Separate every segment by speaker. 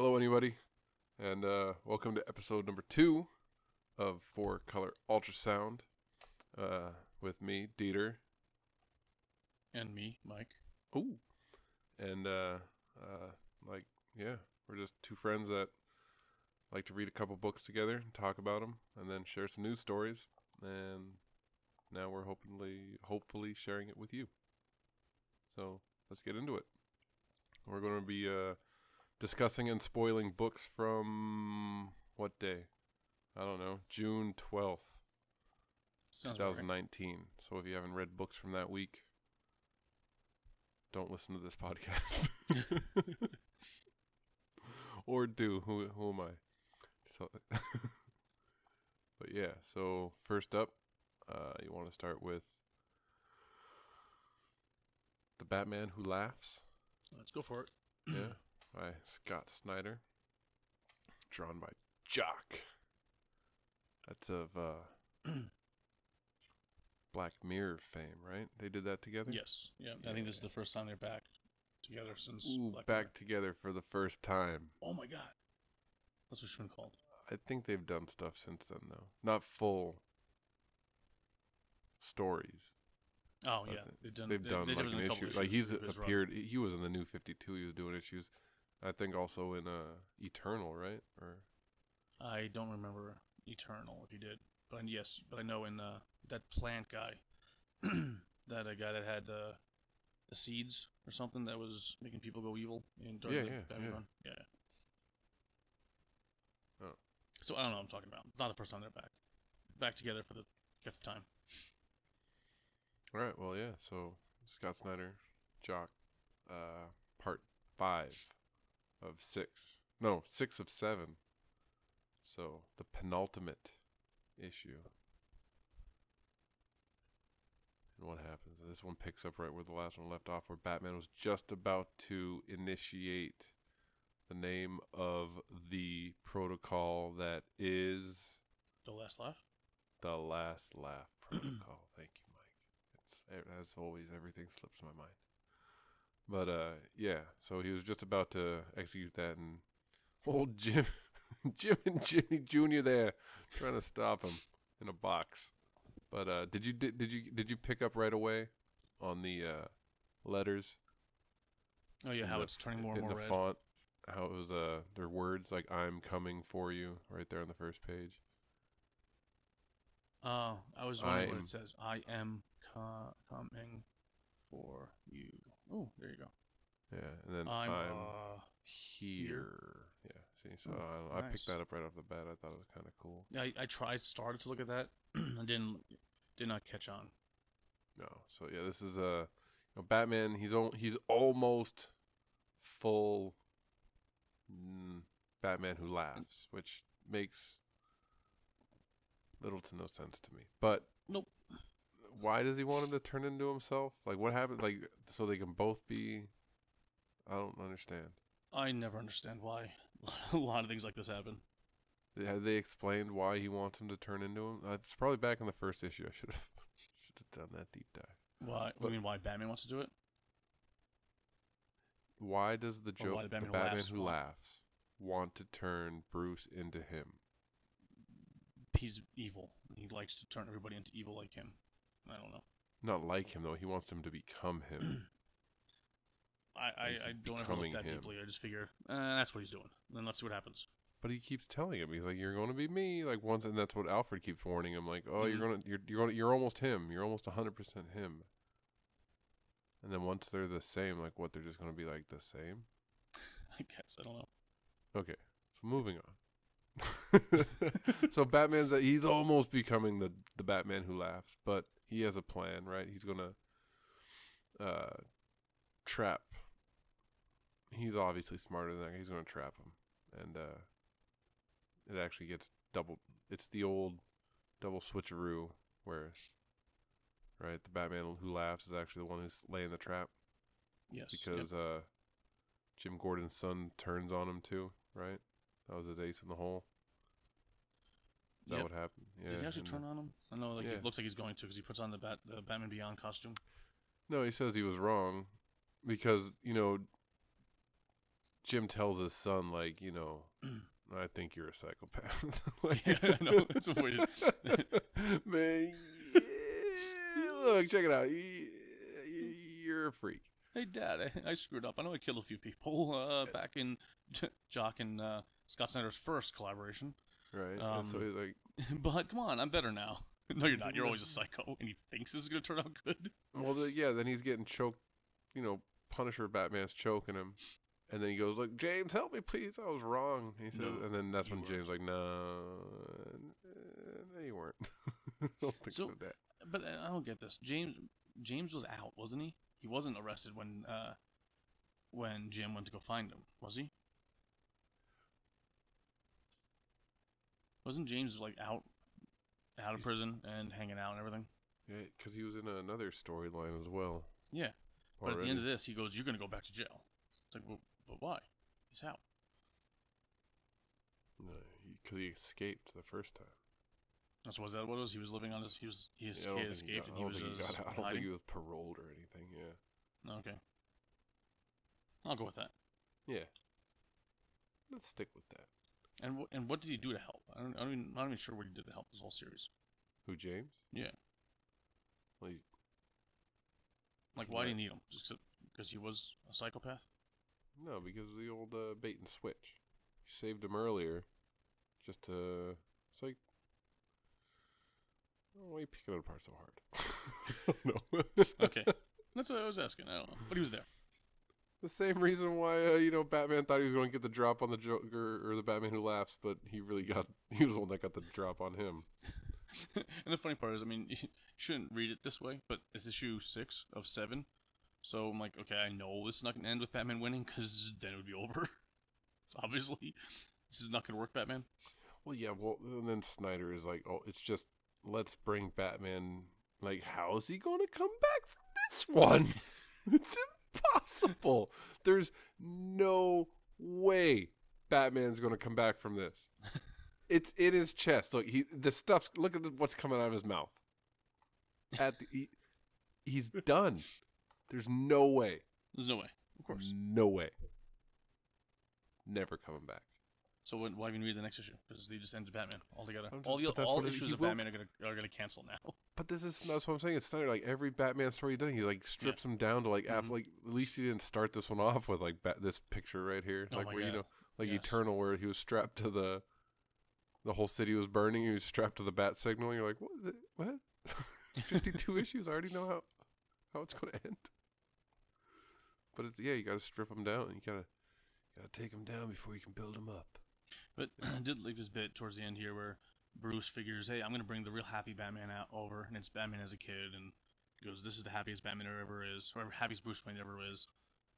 Speaker 1: Hello, anybody, and uh, welcome to episode number two of Four Color Ultrasound uh, with me, Dieter.
Speaker 2: And me, Mike.
Speaker 1: Ooh, and uh, uh, like, yeah, we're just two friends that like to read a couple books together and talk about them, and then share some news stories. And now we're hopefully, hopefully sharing it with you. So let's get into it. We're going to be uh, discussing and spoiling books from what day? I don't know, June twelfth,
Speaker 2: Sounds right.
Speaker 1: 2019. So if you haven't read books from that week, don't listen to this podcast. or do. Who who am I? So But yeah, so first up, uh, you want to start with The Batman Who Laughs.
Speaker 2: Let's go for it.
Speaker 1: Yeah, by Scott Snyder. Drawn by Jock. That's of uh, Black Mirror fame, right? They did that together?
Speaker 2: Yes. Yeah. I think this is the first time they're back together since.
Speaker 1: Ooh,
Speaker 2: Black
Speaker 1: back
Speaker 2: Mirror.
Speaker 1: together for the first time.
Speaker 2: Oh my god. That's what it's been called.
Speaker 1: I think they've done stuff since then, though. Not full stories.
Speaker 2: Oh yeah, they've done.
Speaker 1: They've
Speaker 2: they-
Speaker 1: done
Speaker 2: they've
Speaker 1: like an issue. Like he's
Speaker 2: his run.
Speaker 1: appeared. He was in the new Fifty Two. He was doing issues. I think also in uh Eternal, right? Or
Speaker 2: I don't remember Eternal if you did, but yes, but I know in uh, that plant guy, that a guy that had uh, the seeds or something that was making people go evil in during
Speaker 1: Yeah,
Speaker 2: the
Speaker 1: yeah,
Speaker 2: Batman
Speaker 1: yeah.
Speaker 2: run. Yeah.
Speaker 1: Oh.
Speaker 2: So I don't know what I'm talking about. It's not the first time they're back. Back together for the fifth time.
Speaker 1: all right. Well, yeah. So Scott Snyder, Jock, uh, part five of six. No, six of seven. So the penultimate issue. And what happens? This one picks up right where the last one left off, where Batman was just about to initiate the name of the protocol that is
Speaker 2: The last laugh.
Speaker 1: the last laugh protocol. Thank you, Mike. It's as always, everything slips my mind. But uh, yeah. So he was just about to execute that, and old Jim, Jim and Jimmy Junior there trying to stop him in a box. But uh, did you did, did you did you pick up right away on the uh, letters?
Speaker 2: Oh yeah, how
Speaker 1: the-
Speaker 2: it's turning more and more
Speaker 1: the
Speaker 2: red.
Speaker 1: font? How it was uh their words like "I'm coming for you" right there on the first page.
Speaker 2: Uh, I was wondering what
Speaker 1: I'm-
Speaker 2: it says. I am co- coming for you. Oh, there you go.
Speaker 1: Yeah, and then
Speaker 2: I'm,
Speaker 1: I'm
Speaker 2: uh,
Speaker 1: here. Yeah. See, so
Speaker 2: Oh,
Speaker 1: I, don't I picked that up right off the bat. I thought it was kind of cool.
Speaker 2: yeah, I, I tried, started to look at that, and didn't, did not catch on.
Speaker 1: No. So yeah, this is a you know, Batman. He's al- he's almost full mm, Batman who laughs, which makes little to no sense to me. But
Speaker 2: Nope.
Speaker 1: Why does he want him to turn into himself? Like what happened? Like so they can both be. I don't understand.
Speaker 2: I never understand why a lot of things like this happen.
Speaker 1: Have they explained why he wants him to turn into him? Uh, it's probably back in the first issue. I should have should have done that deep dive.
Speaker 2: Why?
Speaker 1: But-
Speaker 2: I mean, why Batman wants to do it?
Speaker 1: Why does the joke the
Speaker 2: the
Speaker 1: Batman,
Speaker 2: Batman Who Laughs
Speaker 1: who laughs want to turn Bruce into him?
Speaker 2: He's evil. He likes to turn everybody into evil like him. I don't know.
Speaker 1: Not like him though. He wants him to become him.
Speaker 2: I, I, I don't ever look that
Speaker 1: him.
Speaker 2: deeply. I just figure eh, that's what he's doing. Then let's see what happens.
Speaker 1: but he keeps telling him he's like, "You're going to be me." Like once, and that's what Alfred keeps warning him. Like, "Oh, you're
Speaker 2: Mhm.
Speaker 1: gonna, you're, you're gonna, you're almost him. You're almost hundred percent him." And then once they're the same, like what they're just gonna be like the same.
Speaker 2: I guess I don't know.
Speaker 1: Okay, so moving on. so Batman's he's almost becoming the the Batman who laughs, but he has a plan, right? He's gonna uh trap. He's obviously smarter than that. He's gonna trap him, and uh it actually gets double. It's the old double switcheroo where, right? The Batman who laughs is actually the one who's laying the trap
Speaker 2: Yes. yep.
Speaker 1: because uh, Jim Gordon's son turns on him too, right? That was his ace in the hole. Is that
Speaker 2: Yep.
Speaker 1: what happened? Yeah.
Speaker 2: Did he actually turn on him? I know, like
Speaker 1: Yeah.
Speaker 2: it looks like he's going to because he puts on the Bat, the Batman Beyond costume.
Speaker 1: No, he says he was wrong because you know Jim tells his son, like, you know, I think you're a psychopath. like,
Speaker 2: Yeah, I know. That's a way to-
Speaker 1: Man, yeah, look, check it out. You, you're a freak.
Speaker 2: Hey, Dad, I, I screwed up. I know I killed a few people uh, back in J- Jock and uh, Scott Snyder's first collaboration.
Speaker 1: Right?
Speaker 2: Um,
Speaker 1: so he's like,
Speaker 2: but come on, I'm better now. No, you're not. You're always a psycho, and he thinks this is gonna turn out good.
Speaker 1: well, the, yeah, then he's getting choked. You know, Punisher Batman's choking him. And then he goes, "Look, James, help me, please. I was wrong." He says,
Speaker 2: No,
Speaker 1: and then that's when. James like, "No, no, you weren't." Don't think so, Dad.
Speaker 2: But uh, I don't get this. James James was out, wasn't he? He wasn't arrested when uh, when Jim went to go find him, was he? Wasn't James like out out of
Speaker 1: He's-
Speaker 2: prison and hanging out and everything?
Speaker 1: Yeah, because he was in another storyline as well.
Speaker 2: Yeah. But at the end of this, he goes, "You're gonna go back to jail." It's like, well, but why? He's out.
Speaker 1: No, because he, escaped the first time.
Speaker 2: That's was that what it was? He was living on his. He was he
Speaker 1: Yeah, I
Speaker 2: escaped,
Speaker 1: don't think he got-
Speaker 2: and
Speaker 1: I
Speaker 2: he
Speaker 1: don't
Speaker 2: was
Speaker 1: think he got out. I don't think he was paroled or anything. Yeah.
Speaker 2: Okay. I'll go with that.
Speaker 1: Yeah. Let's stick with that.
Speaker 2: And wh- and what did he do to help? I don't, I don't even, I'm not even sure what he did to help this whole series.
Speaker 1: Who, James?
Speaker 2: Yeah.
Speaker 1: Well, he,
Speaker 2: Like, why do you need him? Just because he was a psychopath?
Speaker 1: no, because of the old uh, bait and switch. You saved him earlier, just to. It's like. Oh, why are you picking it apart so hard? no.
Speaker 2: Okay. That's what I was asking. I don't know. But he was there.
Speaker 1: The same reason why uh, you know Batman thought he was going to get the drop on the Joker or the Batman Who Laughs, but he really got he was the one that got the drop on him.
Speaker 2: and the funny part is, I mean, you shouldn't read it this way, but it's issue six of seven. So I'm like, okay, I know this is not going to end with Batman winning because then it would be over. so obviously, this is not going to work, Batman.
Speaker 1: Well, yeah. Well, and then Snyder is like, "Oh, it's just let's bring Batman. Like, how's he going to come back from this one? it's impossible. There's no way Batman's going to come back from this. It's in his chest. Look, he the stuff's. Look at the, what's coming out of his mouth. At the, he, he's done. There's no way.
Speaker 2: There's no way, of course.
Speaker 1: No way. Never coming back.
Speaker 2: So when, why even read the next issue? Because they just ended Batman altogether.
Speaker 1: I'm
Speaker 2: all the, all
Speaker 1: what
Speaker 2: issues of
Speaker 1: will-
Speaker 2: Batman are gonna are gonna cancel now.
Speaker 1: But this is that's what I'm saying. It's Snyder. Like every Batman story done, he like strips him down to like af
Speaker 2: Mhm.
Speaker 1: like at least he didn't start this one off with like ba- this picture right here,
Speaker 2: Oh
Speaker 1: like where you know like
Speaker 2: Yes.
Speaker 1: Eternal, where he was strapped to the the whole city was burning. He was strapped to the bat signal. You're like, what? What? Fifty two issues. I already know how how it's gonna end. But it's yeah, you got to strip him down. You gotta you gotta take him down before you can build him up.
Speaker 2: But I did like this bit towards the end here where Bruce figures, hey, I'm gonna bring the real happy Batman out over, and it's Batman as a kid, and he goes, this is the happiest Batman there ever is, or happiest Bruce Wayne ever is.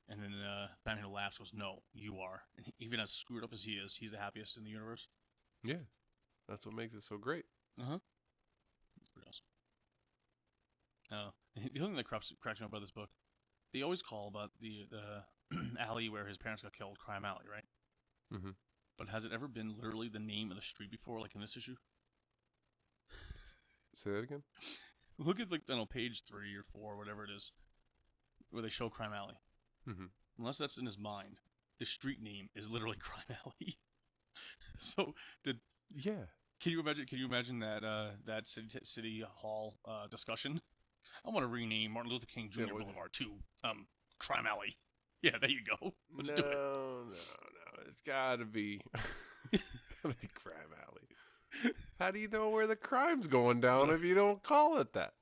Speaker 2: And then uh, Batman laughs, goes, no, you are. And even as screwed up as he is, he's the happiest in the universe.
Speaker 1: Yeah, that's what makes it so great.
Speaker 2: Uh huh. Pretty awesome. Uh, the only thing that cracks, cracks me up about this book, they always call about the the alley where his parents got killed, Crime Alley, right?
Speaker 1: Mhm.
Speaker 2: But has it ever been literally the name of the street before, like in this issue?
Speaker 1: Say that again.
Speaker 2: Look at like I don't know page three or four, whatever it is, where they show Crime Alley.
Speaker 1: Mm-hmm.
Speaker 2: Unless that's in his mind, the street name is literally Crime Alley. so did
Speaker 1: Yeah.
Speaker 2: Can you imagine? Can you imagine that uh, that city city hall uh, discussion? I want to rename Martin Luther King Jr.
Speaker 1: Yeah,
Speaker 2: Boulevard to um, Crime Alley. Yeah, there you go. Let's
Speaker 1: no,
Speaker 2: do it.
Speaker 1: No, no, It's gotta be, gotta be Crime Alley. How do you know where the crime's going down if you don't call it that?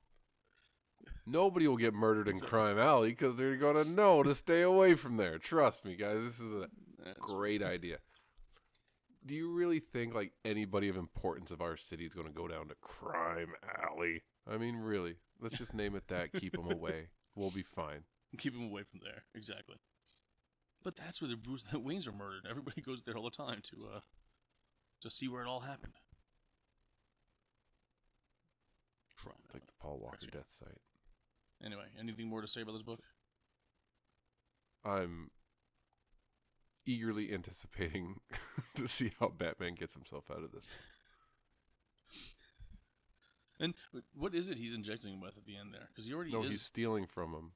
Speaker 1: Nobody will get murdered in Crime Alley because they're gonna know to stay away from there. Trust me, guys. This is a
Speaker 2: That's-
Speaker 1: great idea. Do you really think like anybody of importance of our city is gonna go down to Crime Alley? I mean, really? Let's just name it that. Keep them away. We'll be fine.
Speaker 2: Keep them away from there. Exactly. But that's where the Bruce the Waynes are murdered. Everybody goes there all the time to uh to see where it all happened.
Speaker 1: Like the Paul Walker death site.
Speaker 2: Anyway, anything more to say about this book?
Speaker 1: I'm eagerly anticipating to see how Batman gets himself out of this.
Speaker 2: And what is it he's injecting him with at the end there? Because he already
Speaker 1: No,
Speaker 2: is.
Speaker 1: he's stealing from him.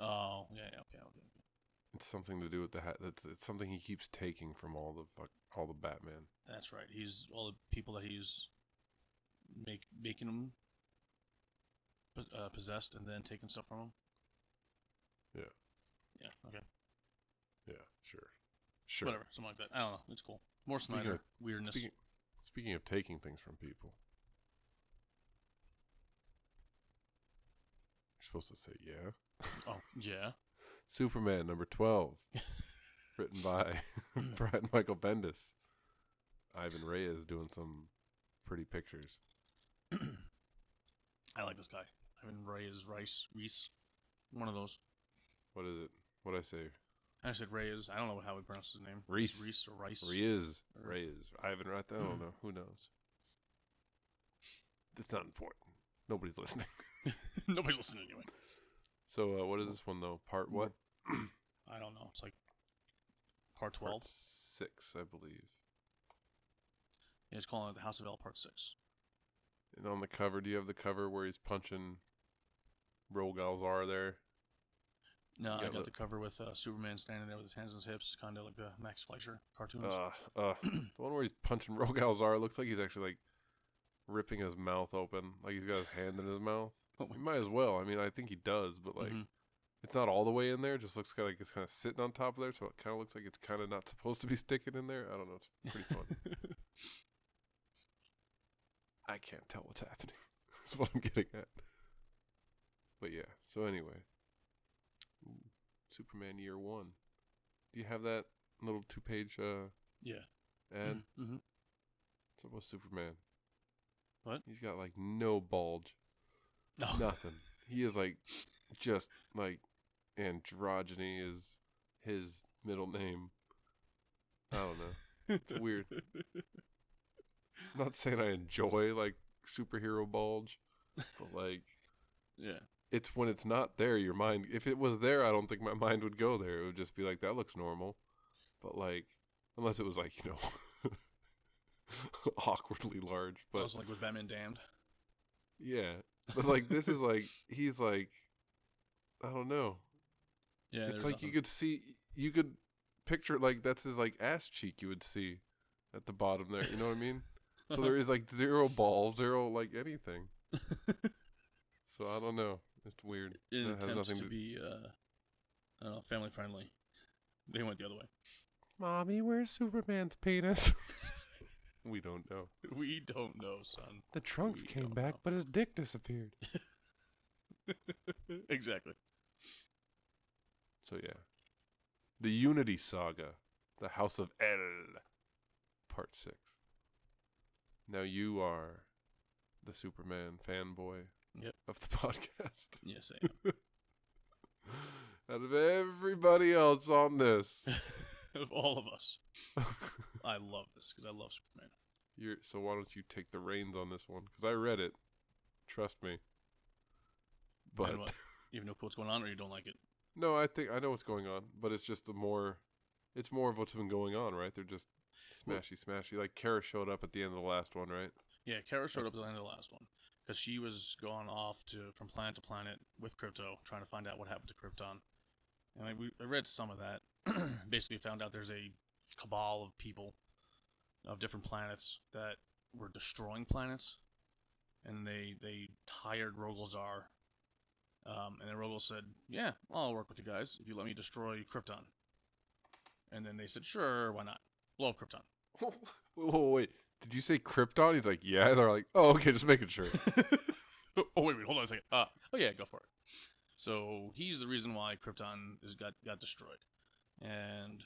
Speaker 2: Oh, yeah, yeah, okay, okay.
Speaker 1: It's something to do with the hat. It's, it's something he keeps taking from all the fuck, all the Batman.
Speaker 2: That's right. He's all the people that he's make making them uh, possessed and then taking stuff from them.
Speaker 1: Yeah.
Speaker 2: Yeah. Okay.
Speaker 1: Yeah, sure, sure.
Speaker 2: Whatever. Something like that. I don't know. It's cool. More
Speaker 1: Speaking
Speaker 2: Snyder
Speaker 1: of-
Speaker 2: weirdness.
Speaker 1: Speaking, speaking of taking things from people, you're supposed to say yeah.
Speaker 2: oh yeah.
Speaker 1: Superman number twelve, written by Brian Michael Bendis. Ivan Reyes doing some pretty pictures.
Speaker 2: I like this guy. Ivan Reyes Rice Reese. One of those.
Speaker 1: What is it? What I say?
Speaker 2: I said Reyes. I don't know how he pronounce his name.
Speaker 1: Reese.
Speaker 2: Reese or Rice.
Speaker 1: Reyes.
Speaker 2: Or-
Speaker 1: Reyes. Ivan right there. I don't hmm. know. Who knows? It's not important. Nobody's listening.
Speaker 2: Nobody's listening anyway.
Speaker 1: So uh, what is this one though? Part what?
Speaker 2: I don't know. It's like part twelve.
Speaker 1: Part six, I believe.
Speaker 2: Yeah, it's calling it the House of El Part Six.
Speaker 1: And on the cover, do you have the cover where he's punching Rogol Zaar there?
Speaker 2: No, I got
Speaker 1: the-
Speaker 2: the cover with uh, Superman standing there with his hands on his hips, kind of like the Max Fleischer cartoons.
Speaker 1: Uh, uh, the one where he's punching Rogol Zaar looks like he's actually like ripping his mouth open, like he's got his hand in his mouth.
Speaker 2: Oh
Speaker 1: He might as well. I mean, I think he does, but like
Speaker 2: Mhm.
Speaker 1: it's not all the way in there. It just looks kind of like it's kind of sitting on top of there, so it kind of looks like it's kind of not supposed to be sticking in there. I don't know. It's pretty fun. I can't tell what's happening. That's what I'm getting at. But yeah. So anyway, Ooh, Superman Year One. Do you have that little two-page uh,
Speaker 2: yeah.
Speaker 1: And
Speaker 2: Mm-hmm.
Speaker 1: What's up with Superman?
Speaker 2: What?
Speaker 1: He's got like no bulge,
Speaker 2: No.
Speaker 1: nothing. he is like just like androgyny is his middle name. I don't know. It's weird. I'm not saying I enjoy like superhero bulge, but like
Speaker 2: yeah.
Speaker 1: it's when it's not there, your mind. If it was there, I don't think my mind would go there. It would just be like that looks normal, but like unless it was like you know awkwardly large.
Speaker 2: But
Speaker 1: But
Speaker 2: also like with Batman Damned.
Speaker 1: yeah, but like this is like he's like I don't know.
Speaker 2: Yeah.
Speaker 1: it's like you could see you could picture like that's his like ass cheek you would see at the bottom there. You know what I mean? So there is like zero ball, zero like anything. So I don't know. It's weird.
Speaker 2: in
Speaker 1: that has
Speaker 2: attempts
Speaker 1: nothing
Speaker 2: to
Speaker 1: to-
Speaker 2: be uh, I don't know, family friendly. They went the other way.
Speaker 1: Mommy, where's Superman's penis? we don't know.
Speaker 2: We don't know, son.
Speaker 1: The trunks
Speaker 2: We
Speaker 1: came back,
Speaker 2: know.
Speaker 1: but his dick disappeared.
Speaker 2: exactly.
Speaker 1: So yeah, the Unity Saga, the House of El, Part Six. Now you are the Superman fanboy
Speaker 2: Yep.
Speaker 1: of the podcast.
Speaker 2: Yes, I am.
Speaker 1: Out of everybody else on this,
Speaker 2: of all of us, I love this because I love Superman.
Speaker 1: you're so why don't you take the reins on this one? Because I read it. Trust me. But
Speaker 2: what? You have no clue what's going on, or you don't like it.
Speaker 1: no, I think I know what's going on, but it's just the more, it's more of what's been going on, right? They're just smashy, smashy. Like Kara showed up at the end of the last one, right?
Speaker 2: Yeah, Kara showed up at the end of the last one because she was going off to from planet to planet with Krypto, trying to find out what happened to Krypton. And I, we, I read some of that. Basically, found out there's a cabal of people of different planets that were destroying planets, and they they hired Rogol Zaar. Um, and then Rogol said, "Yeah, I'll work with you guys if you let me destroy Krypton." And then they said, "Sure, why not? Blow up Krypton."
Speaker 1: wait. Did you say Krypton? He's like, yeah. They're like, oh, okay, just making sure.
Speaker 2: oh wait, wait, hold on a second. Uh, oh yeah, go for it. So he's the reason why Krypton is got got destroyed, and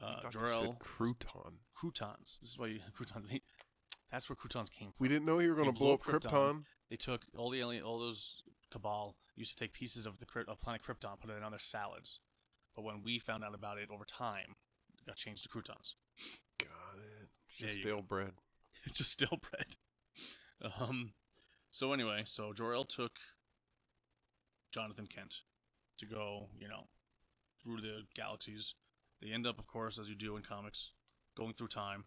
Speaker 2: uh, Jor-El
Speaker 1: crouton.
Speaker 2: croutons. This is why you, croutons. He, that's where croutons came from.
Speaker 1: We didn't know you were going to blow up
Speaker 2: Krypton.
Speaker 1: Krypton.
Speaker 2: They took all the alien, all those cabal used to take pieces of the of planet Krypton, put it in on their salads. But when we found out about it over time, it got changed to croutons.
Speaker 1: Got it. It's just stale bread.
Speaker 2: it's just stale bread. Um, so anyway, so Jor-El took Jonathan Kent to go, you know, through the galaxies. They end up, of course, as you do in comics, going through time,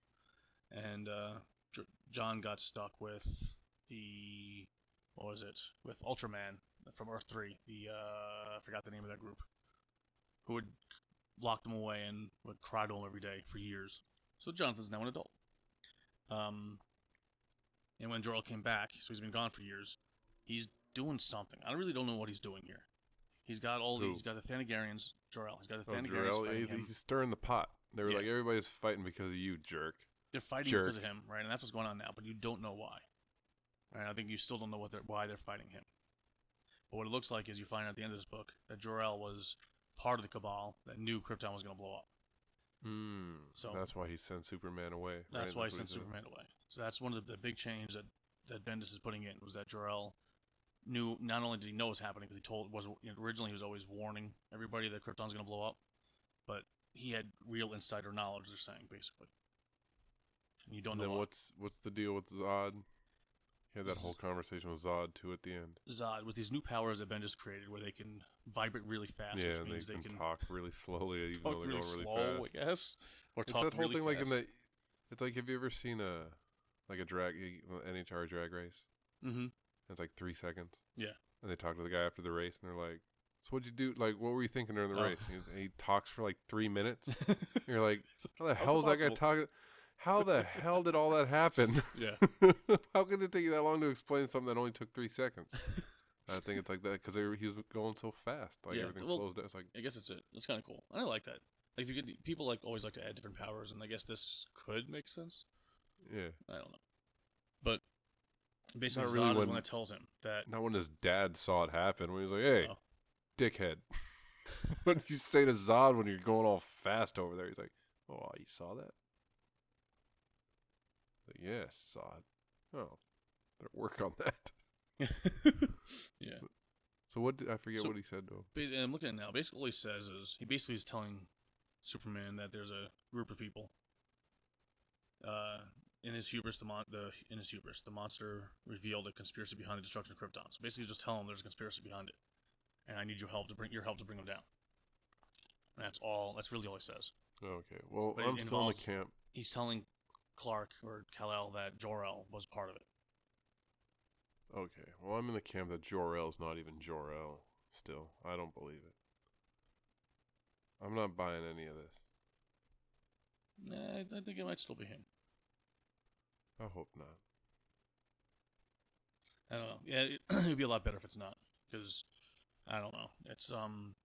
Speaker 2: and uh, J- John got stuck with the what was it? With Ultraman from Earth Three. The uh, I forgot the name of that group. Who had locked him away and would cry to him every day for years. So Jonathan's now an adult. Um, and when Jor-El came back, so he's been gone for years, he's doing something. I really don't know what he's doing here. He's got all
Speaker 1: Who?
Speaker 2: these. He's got the Thanagarians. Jor-El. He's got the
Speaker 1: Oh,
Speaker 2: Thanagarians
Speaker 1: Jor-El,
Speaker 2: fighting
Speaker 1: he's,
Speaker 2: him.
Speaker 1: he's stirring the pot. They were
Speaker 2: Yeah.
Speaker 1: like, everybody's fighting because of you, jerk.
Speaker 2: They're fighting
Speaker 1: jerk.
Speaker 2: because of him, right? And that's what's going on now. But you don't know why. Right? I think you still don't know what they're, why they're fighting him. But what it looks like is you find out at the end of this book that Jor-El was part of the Cabal that knew Krypton was going to blow up.
Speaker 1: Mm,
Speaker 2: So-
Speaker 1: that's why he sent Superman away.
Speaker 2: That's
Speaker 1: right?
Speaker 2: why he
Speaker 1: what
Speaker 2: sent
Speaker 1: said.
Speaker 2: Superman away. So that's one of the, the big change that that Bendis is putting in was that Jor-El knew not only did he know what was happening because he told was you know, originally he was always warning everybody that Krypton's going to blow up, but he had real insider knowledge. They're saying basically, and you don't
Speaker 1: And
Speaker 2: know
Speaker 1: then
Speaker 2: why.
Speaker 1: what's what's the deal with Zod? He had that whole conversation with Zod too at the end.
Speaker 2: Zod with these new powers that Bendis created, where they can vibrate really fast,
Speaker 1: yeah,
Speaker 2: which
Speaker 1: and they
Speaker 2: means
Speaker 1: can,
Speaker 2: they can
Speaker 1: talk really slowly, even though they're
Speaker 2: really
Speaker 1: going really
Speaker 2: slow,
Speaker 1: fast.
Speaker 2: I guess, or
Speaker 1: It's
Speaker 2: talk
Speaker 1: that whole
Speaker 2: really
Speaker 1: thing like in the. It's like have you ever seen a like a drag NHR drag race?
Speaker 2: Mm-hmm.
Speaker 1: It's like three seconds.
Speaker 2: Yeah.
Speaker 1: And they talk to the guy after the race, and they're like, "So what'd you do? Like, what were you thinking during the
Speaker 2: Oh.
Speaker 1: race?" And he, talks for like three minutes. You're like, "How the hell is that guy talking? How the hell did all that happen?
Speaker 2: yeah,
Speaker 1: How could it take you that long to explain something that only took three seconds?" I think it's like that because he was going so fast. Like
Speaker 2: Yeah,
Speaker 1: everything
Speaker 2: well-
Speaker 1: slows down. It's like,
Speaker 2: I guess it's it. It's kind of cool. I like that. Like you get people like always like to add different powers, and I guess this could make sense.
Speaker 1: yeah.
Speaker 2: I don't know, but basically
Speaker 1: Not
Speaker 2: Zod
Speaker 1: really
Speaker 2: is
Speaker 1: when-
Speaker 2: one that tells him that
Speaker 1: Not when his dad saw it happen. When he was like, "Hey,
Speaker 2: Oh.
Speaker 1: dickhead." what did you say to Zod when you're going all fast over there? He's like, "Oh, you saw that?" Like, yes, Zod. Oh, better work on that.
Speaker 2: yeah.
Speaker 1: So what did I forget
Speaker 2: So-
Speaker 1: what he said
Speaker 2: though? and I'm looking at it now. Basically, all he says is he basically is telling Superman that there's a group of people. Uh, in his hubris, the mon- the in his hubris, the monster revealed a conspiracy behind the destruction of Krypton. So basically, just tell him there's a conspiracy behind it, and I need your help to bring your help to bring them down. And that's all. That's really all he says.
Speaker 1: Okay, well
Speaker 2: But it
Speaker 1: I'm still in
Speaker 2: involves-
Speaker 1: the camp.
Speaker 2: He's telling Clark or Kal-El that Jor-El was part of it.
Speaker 1: Okay, well I'm in the camp that Jor El's not even Jor El. Still, I don't believe it. I'm not buying any of this.
Speaker 2: Nah, I, I think it might still be him.
Speaker 1: I hope not.
Speaker 2: I don't know. Yeah, it, it'd be a lot better if it's not, because I don't know. It's um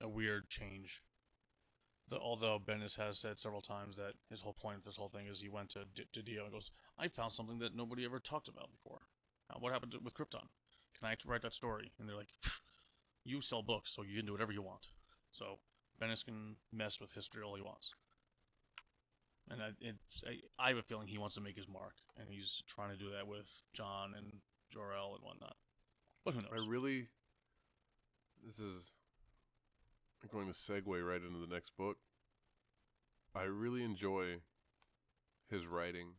Speaker 2: a weird change. The, although Bendis has said several times that his whole point of this whole thing is he went to D- to Dio and goes, "I found something that nobody ever talked about before. Uh, what happened to, with Krypton? Can I write that story?" And they're like, "You sell books, so you can do whatever you want." So Bendis can mess with history all he wants. And I, it's, I, I have a feeling he wants to make his mark, and he's trying to do that with John and Jor-El and whatnot. But who knows?
Speaker 1: I really. This is going to segue right into the next book. I really enjoy his writing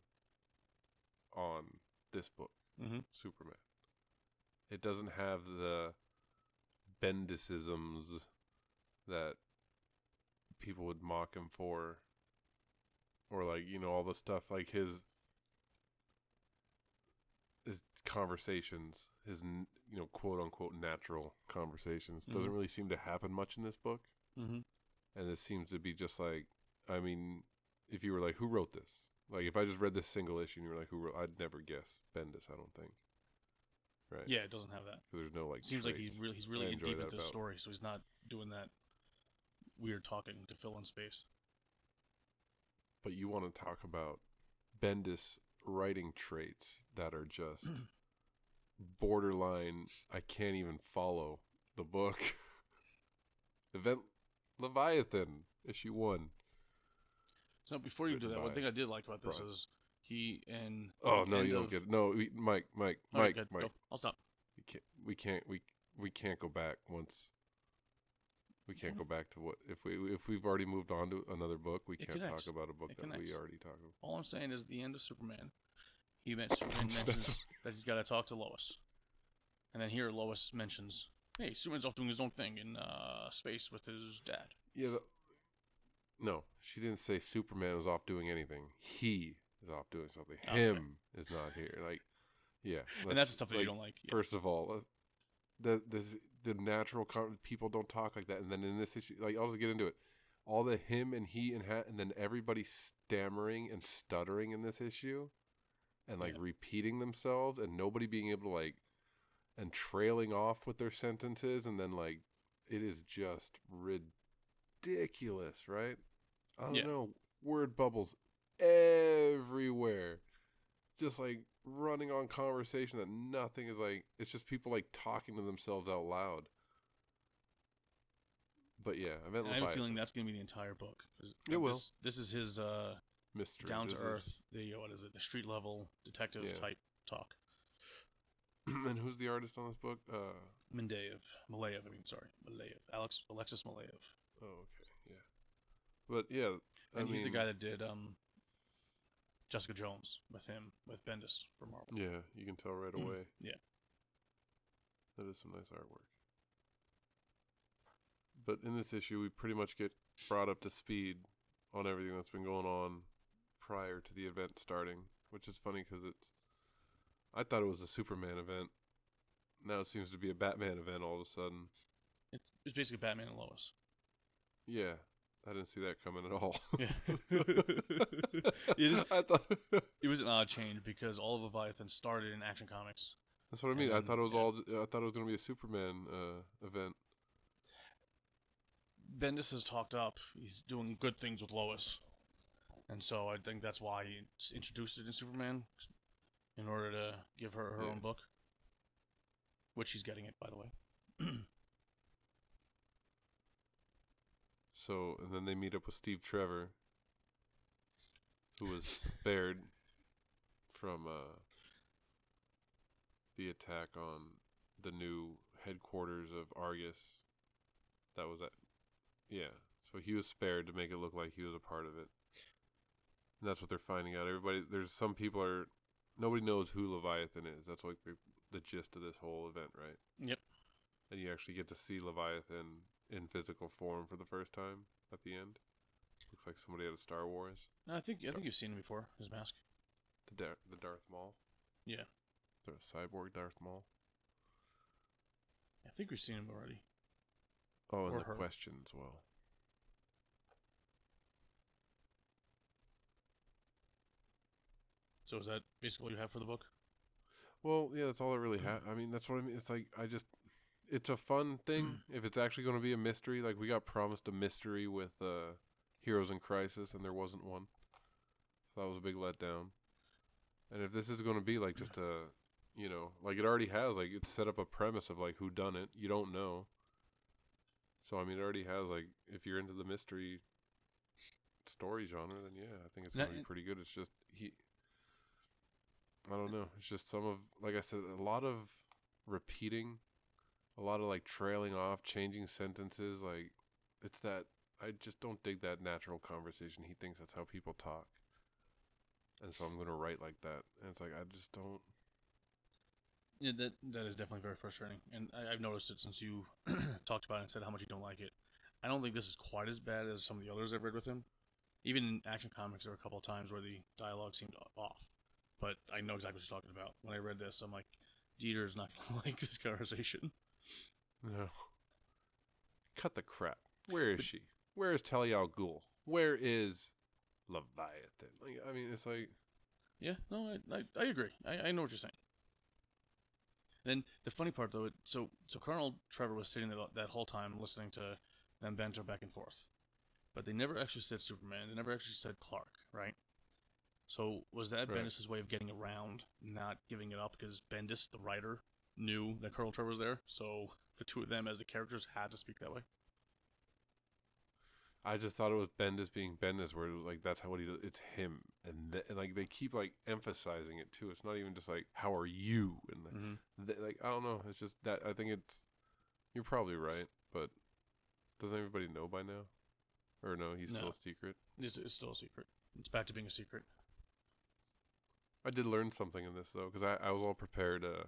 Speaker 1: on this book,
Speaker 2: mm-hmm.
Speaker 1: Superman. It doesn't have the Bendisisms that people would mock him for, or like you know all the stuff like his his conversations, his you know quote unquote natural conversations doesn't
Speaker 2: Mhm.
Speaker 1: really seem to happen much in this book,
Speaker 2: Mm-hmm.
Speaker 1: and it seems to be just like I mean, if you were like, who wrote this? Like if I just read this single issue and you were like, who wrote? I'd never guess Bendis. I don't think. Right.
Speaker 2: Yeah, it doesn't have that.
Speaker 1: there's no like.
Speaker 2: It seems like he's really he's really deep into the story, so he's not doing that weird talking to fill in space.
Speaker 1: But you want to talk about Bendis writing traits that are just mm. borderline. I can't even follow the book. Event Leviathan issue one.
Speaker 2: So before you do that, one thing I did like about this
Speaker 1: Brian.
Speaker 2: is he and
Speaker 1: Oh no, you don't
Speaker 2: of-
Speaker 1: get it. No, we, Mike, Mike,
Speaker 2: All right,
Speaker 1: Mike, Mike.
Speaker 2: I'll stop.
Speaker 1: We can't. We can't. We we can't go back once. We can't go back to what if we if we've already moved on to another book. We
Speaker 2: It
Speaker 1: can't
Speaker 2: connects.
Speaker 1: talk about a book
Speaker 2: It
Speaker 1: that we already talked about.
Speaker 2: All I'm saying is the end of Superman. He men- mentions that he's got to talk to Lois, and then here Lois mentions, "Hey, Superman's off doing his own thing in uh, space with his dad."
Speaker 1: Yeah. The, no, she didn't say Superman was off doing anything. He is off doing something. Him is not here. Like, yeah.
Speaker 2: and that's the stuff that
Speaker 1: like,
Speaker 2: you don't like. Yeah.
Speaker 1: First of all, uh, the the the natural con- people don't talk like that. And then in this issue, like I'll just get into it. all the him and he and ha- and then everybody stammering and stuttering in this issue, and like
Speaker 2: Yeah.
Speaker 1: repeating themselves, and nobody being able to like, and trailing off with their sentences, and then like, it is just ridiculous, right? I don't
Speaker 2: Yeah.
Speaker 1: know, word bubbles everywhere, just like running on conversation that nothing is like. It's just people like talking to themselves out loud. But yeah, Event
Speaker 2: And I have a feeling that's gonna be the entire book.
Speaker 1: It
Speaker 2: like,
Speaker 1: will.
Speaker 2: This, is his uh,
Speaker 1: mystery.
Speaker 2: down to
Speaker 1: This is-
Speaker 2: earth, the what is it, the street level detective
Speaker 1: Yeah.
Speaker 2: type talk.
Speaker 1: and who's the artist on this book? Uh,
Speaker 2: Mendeyev, Maleev, I mean, sorry, Maleev, Alex Alexis Maleev,
Speaker 1: oh, okay, yeah. But yeah, I
Speaker 2: and he's the guy that did um, Jessica Jones with him with Bendis for Marvel.
Speaker 1: Yeah, you can tell right hmm. away.
Speaker 2: Yeah.
Speaker 1: that is some nice artwork. But in this issue, we pretty much get brought up to speed on everything that's been going on prior to the event starting, which is funny because it's. I thought it was a Superman event. Now it seems to be a Batman event all of a sudden.
Speaker 2: It's, it's basically Batman and Lois.
Speaker 1: Yeah, I didn't see that coming at all.
Speaker 2: Yeah. it, is,
Speaker 1: I thought
Speaker 2: it was an odd change because all of Leviathan started in Action Comics.
Speaker 1: that's what I mean. I thought it was
Speaker 2: yeah.
Speaker 1: all. I thought it was going to be a Superman uh, event.
Speaker 2: Bendis has talked up. He's doing good things with Lois, and so I think that's why he introduced it in Superman, in order to give her her
Speaker 1: Yeah.
Speaker 2: own book, which she's getting it by the way.
Speaker 1: So, and then they meet up with Steve Trevor, who was spared from uh, the attack on the new headquarters of Argus. That was at, yeah. So he was spared to make it look like he was a part of it. And that's what they're finding out. Everybody, there's some people are, nobody knows who Leviathan is. That's like the the gist of this whole event, right?
Speaker 2: Yep.
Speaker 1: And you actually get to see Leviathan in physical form for the first time at the end. Looks like somebody out of Star Wars.
Speaker 2: No, I think I think you've seen him before. His mask.
Speaker 1: The Dar- the Darth Maul.
Speaker 2: Yeah.
Speaker 1: The cyborg Darth Maul.
Speaker 2: I think we've seen him already.
Speaker 1: Oh, and
Speaker 2: Or
Speaker 1: the
Speaker 2: her.
Speaker 1: question as well.
Speaker 2: So is that basically all you have for the book?
Speaker 1: Well, yeah, that's all I really hmm. have. I mean, that's what I mean. It's like I just, it's a fun thing. if it's actually going to be a mystery, like we got promised a mystery with uh, Heroes in Crisis, and there wasn't one. So that was a big letdown. And if this is going to be like just a, you know, like it already has, like it's set up a premise of like who done it. You don't know. So I mean, it already has like if you're into the mystery story genre, then yeah, I think it's going to be pretty good. It's just he. I don't know. It's just some of, like I said, a lot of repeating, a lot of like trailing off, changing sentences. Like it's that I just don't dig that natural conversation. He thinks that's how people talk, and so I'm going to write like that. And it's like I just don't.
Speaker 2: Yeah, that that is definitely very frustrating, and I, I've noticed it since you talked about it and said how much you don't like it. I don't think this is quite as bad as some of the others I've read with him. Even in Action Comics, there were a couple of times where the dialogue seemed off, but I know exactly what you're talking about. When I read this, I'm like, Dieter's not gonna like this conversation.
Speaker 1: No. Cut the crap. Where is she? Where is Talia al Ghul? Where is Leviathan? Like, I mean, it's like
Speaker 2: Yeah, no, I I, I agree. I, I know what you're saying. And then the funny part though, it, so so Colonel Trevor was sitting there that whole time listening to them banter back and forth, but they never actually said Superman. They never actually said Clark, right? So was that
Speaker 1: Right.
Speaker 2: Bendis' way of getting around not giving it up because Bendis, the writer, knew that Colonel Trevor was there, so the two of them as the characters had to speak that way.
Speaker 1: I just thought it was Bendis being Bendis, where it was like that's how what he does. It's him, and, th- and like they keep like emphasizing it too. It's not even just like how are you, and like,
Speaker 2: Mm-hmm.
Speaker 1: th- like I don't know. It's just that I think it's. You're probably right, but doesn't everybody know by now? Or no, he's still a secret.
Speaker 2: It's, it's still a secret. It's back to being a secret.
Speaker 1: I did learn something in this though, because I, I was all prepared. Uh,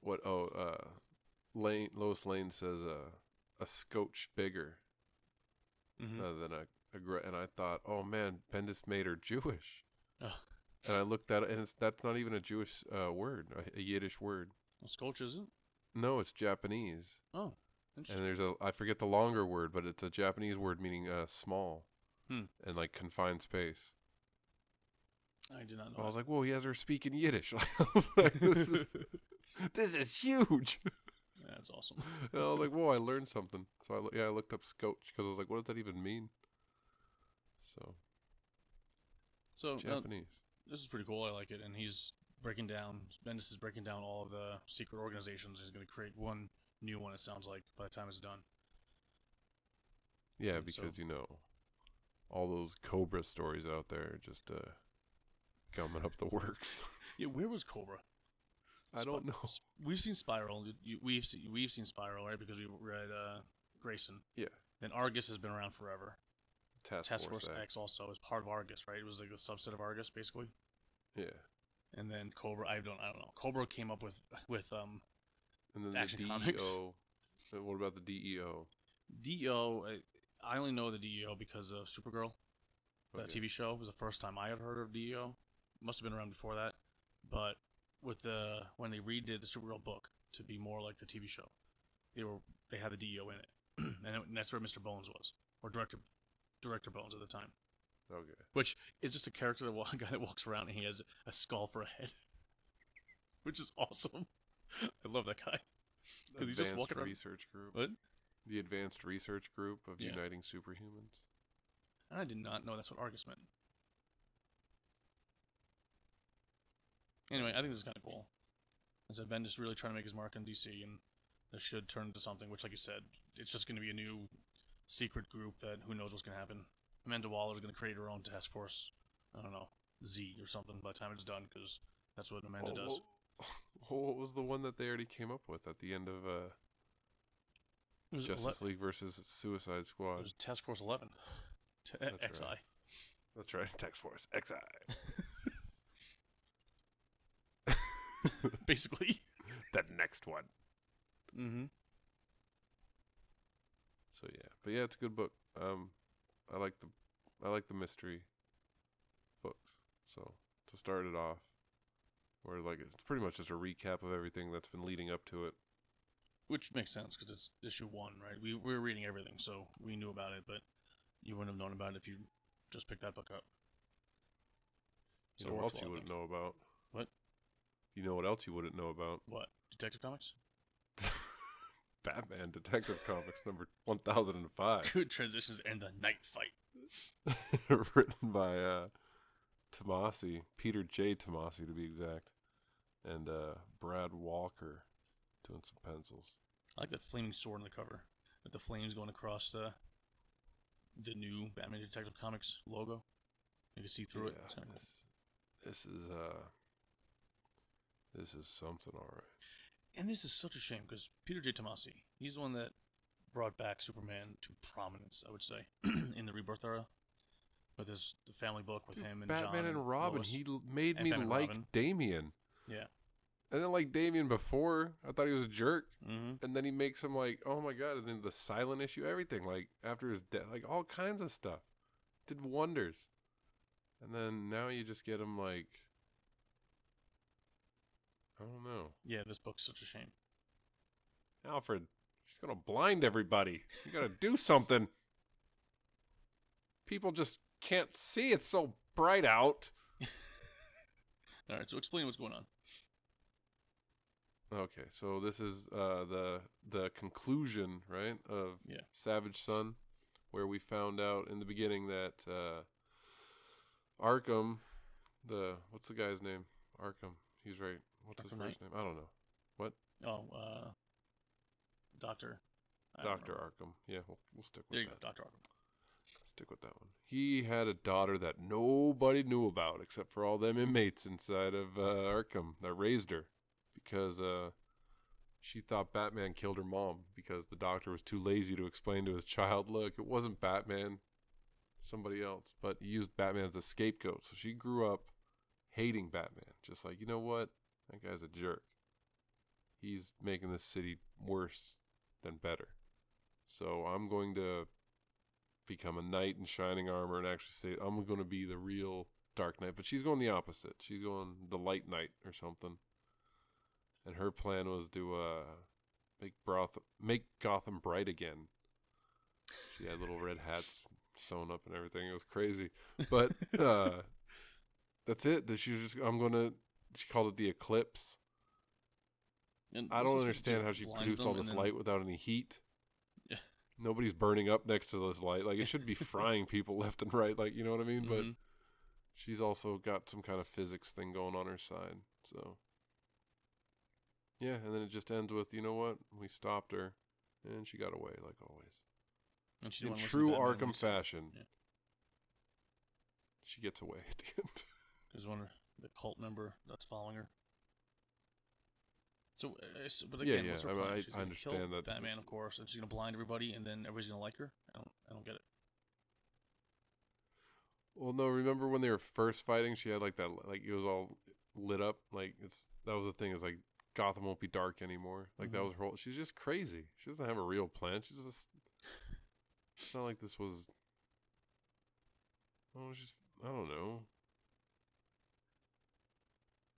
Speaker 1: what? Oh, uh, Lane Lois Lane says uh, a skosh bigger
Speaker 2: Mm-hmm.
Speaker 1: uh, than a, a and I thought, oh man, Bendis made her Jewish.
Speaker 2: Oh.
Speaker 1: And I looked at it, and it's that's not even a Jewish uh, word, a, a Yiddish word.
Speaker 2: Well, Skosh isn't.
Speaker 1: No, it's Japanese.
Speaker 2: Oh. Interesting.
Speaker 1: and there's a I forget the longer word, but it's a Japanese word meaning uh, small,
Speaker 2: Hmm.
Speaker 1: and like confined space.
Speaker 2: I did not know.
Speaker 1: I was like, whoa, he has her speaking Yiddish. I was like, this is this is huge.
Speaker 2: Yeah, that's awesome.
Speaker 1: And I was like, whoa, I learned something. So I yeah, I looked up skosh because I was like, what does that even mean? So
Speaker 2: So uh,
Speaker 1: Japanese.
Speaker 2: this is pretty cool. I like it, and he's breaking down. Bendis is breaking down all of the secret organizations. He's going to create one new one. It sounds like by the time it's done.
Speaker 1: Yeah,
Speaker 2: and so-
Speaker 1: because you know, all those Kobra stories out there just uh, gumming up the works.
Speaker 2: Yeah, where was Kobra?
Speaker 1: I don't know.
Speaker 2: We've seen Spyral. We've seen, we've seen Spyral, right? Because we read uh, Grayson.
Speaker 1: Yeah.
Speaker 2: Then Argus has been around forever.
Speaker 1: Task,
Speaker 2: Task
Speaker 1: Force,
Speaker 2: Force
Speaker 1: X.
Speaker 2: Also is part of Argus, right? It was like a subset of Argus, basically.
Speaker 1: Yeah,
Speaker 2: And then Kobra, I don't, I don't know. Kobra came up with with um
Speaker 1: and then
Speaker 2: Action
Speaker 1: the DEO.
Speaker 2: Comics.
Speaker 1: What about the DEO?
Speaker 2: DEO. I, I only know the DEO because of Supergirl. That
Speaker 1: Okay.
Speaker 2: TV show was the first time I had heard of DEO. Must have been around before that, but with the when they redid the Supergirl book to be more like the TV show, they were they had the DEO in it, and, it, and that's where Mr. Bones was, or director director Bones at the time,
Speaker 1: Okay.
Speaker 2: which is just a character that a guy that walks around and he has a skull for a head, which is awesome. I love that guy. 'Cause he's just walking around-
Speaker 1: Research Group.
Speaker 2: What?
Speaker 1: The Advanced Research Group of
Speaker 2: Yeah.
Speaker 1: Uniting Superhumans.
Speaker 2: And I did not know that's what Argus meant. Anyway, I think this is kind of cool. As said, Ben just really trying to make his mark in DC, and this should turn into something. Which, like you said, it's just going to be a new secret group that who knows what's going to happen. Amanda Waller is going to create her own task force. I don't know Z or something by the time it's done, because that's what Amanda
Speaker 1: Oh,
Speaker 2: does.
Speaker 1: oh, what was the one that they already came up with at the end of uh, Justice
Speaker 2: ele-
Speaker 1: League versus Suicide
Speaker 2: it
Speaker 1: Squad?
Speaker 2: was Task Force Eleven. T-
Speaker 1: That's
Speaker 2: XI.
Speaker 1: right. That's right, Task Force XI.
Speaker 2: Basically.
Speaker 1: that next one.
Speaker 2: mm-hmm.
Speaker 1: So yeah, but yeah, it's a good book. Um, I like the, I like the mystery books. So to start it off, where like it's pretty much just a recap of everything that's been leading up to it.
Speaker 2: Which makes sense because it's issue one, right? We, we were reading everything, so we knew about it, but you wouldn't have known about it if you just picked that book up.
Speaker 1: You
Speaker 2: So
Speaker 1: know what else you wouldn't know about?
Speaker 2: What?
Speaker 1: You know what else you wouldn't know about?
Speaker 2: What? Detective Comics?
Speaker 1: Batman Detective Comics number one thousand and five,
Speaker 2: Good transitions and the night fight.
Speaker 1: written by uh, Tomasi, Peter J. Tomasi to be exact, and uh, Brad Walker doing some pencils.
Speaker 2: I like the flaming sword on the cover, with the flames going across the the new Batman Detective Comics logo. You can see through it.
Speaker 1: Yeah,
Speaker 2: cool.
Speaker 1: this, this is uh, this is something, all right.
Speaker 2: And this is such a shame because Peter J. Tomasi, he's the one that brought back Superman to prominence, I would say, in the Rebirth era. With his the family book with
Speaker 1: Dude,
Speaker 2: him and
Speaker 1: Batman
Speaker 2: John
Speaker 1: and Robin.
Speaker 2: Lois.
Speaker 1: He made
Speaker 2: And
Speaker 1: me
Speaker 2: Batman
Speaker 1: like
Speaker 2: Robin.
Speaker 1: Damian.
Speaker 2: Yeah.
Speaker 1: I didn't like Damian before. I thought he was a jerk.
Speaker 2: Mm-hmm.
Speaker 1: And then he makes him like, oh my god! And then the silent issue, everything like after his death, like all kinds of stuff, did wonders. And then now you just get him like, I don't know,
Speaker 2: Yeah, this book's such a shame.
Speaker 1: Alfred. She's gonna blind everybody. You gotta do something. People just can't see. It's so bright out.
Speaker 2: All right, so explain what's going on.
Speaker 1: Okay, so this is uh, the the conclusion, right, of
Speaker 2: Yeah.
Speaker 1: Savage Son, where we found out in the beginning that uh, Arkham, the what's the guy's name? Arkham. He's right. What's his
Speaker 2: Knight?
Speaker 1: first name? I don't know. What?
Speaker 2: Oh, uh, Doctor.
Speaker 1: Doctor. Arkham. Yeah, we'll, we'll stick with
Speaker 2: There you
Speaker 1: that.
Speaker 2: go, Doctor Arkham.
Speaker 1: Stick with that one. He had a daughter that nobody knew about except for all them inmates inside of uh, Arkham that raised her because uh, she thought Batman killed her mom because the doctor was too lazy to explain to his child, look, it wasn't Batman, somebody else. But he used Batman as a scapegoat. So she grew up hating Batman. Just like, you know what? That guy's a jerk. He's making this city worse than better. So I'm going to become a knight in shining armor and actually say I'm going to be the real Dark Knight. But she's going the opposite. She's going the Light Knight or something. And her plan was to uh, make broth make Gotham bright again. She had little red hats sewn up and everything. It was crazy, but uh, that's it. That she was just I'm gonna. She called it the eclipse.
Speaker 2: And
Speaker 1: I don't understand how she produced all this light without any heat.
Speaker 2: Yeah.
Speaker 1: Nobody's burning up next to this light. Like it should be frying people left and right. Like you know what I mean? But
Speaker 2: Mhm.
Speaker 1: she's also got some kind of physics thing going on her side. So yeah, and then it just ends with you know what? We stopped her, and she got away like always.
Speaker 2: And she
Speaker 1: In
Speaker 2: didn't wanna listen to
Speaker 1: true Arkham fashion,
Speaker 2: Yeah.
Speaker 1: she gets away at the end.
Speaker 2: There's one the cult member that's following her. So, uh, s- but again,
Speaker 1: yeah,
Speaker 2: what's her
Speaker 1: I-
Speaker 2: plan?
Speaker 1: I-
Speaker 2: She's
Speaker 1: I understand that-
Speaker 2: Batman, of course, and she's gonna blind everybody, and then everybody's gonna like her. I don't, I don't get it.
Speaker 1: Well, no, remember when they were first fighting? She had like that, like it was all lit up. Like it's that was the thing. Is like Gotham won't be dark anymore. Like that
Speaker 2: Mhm.
Speaker 1: was her. Whole, she's just crazy. She doesn't have a real plan. She's just. It's not like this was. Oh, just I don't know.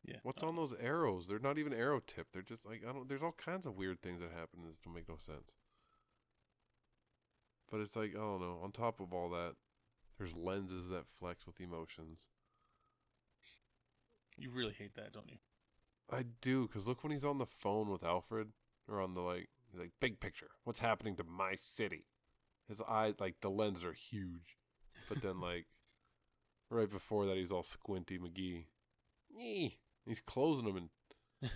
Speaker 2: Yeah.
Speaker 1: What's on those arrows? They're not even arrow tipped. They're just like I don't. There's all kinds of weird things that happen. That don't make no sense. But it's like I don't know. On top of all that, there's lenses that flex with emotions.
Speaker 2: You really hate that, don't you?
Speaker 1: I do, cause look when he's on the phone with Alfred, or on the like, he's like, big picture. What's happening to my city? His eyes, like the lenses are huge, but then like, right before that, he's all squinty McGee. He's closing them, and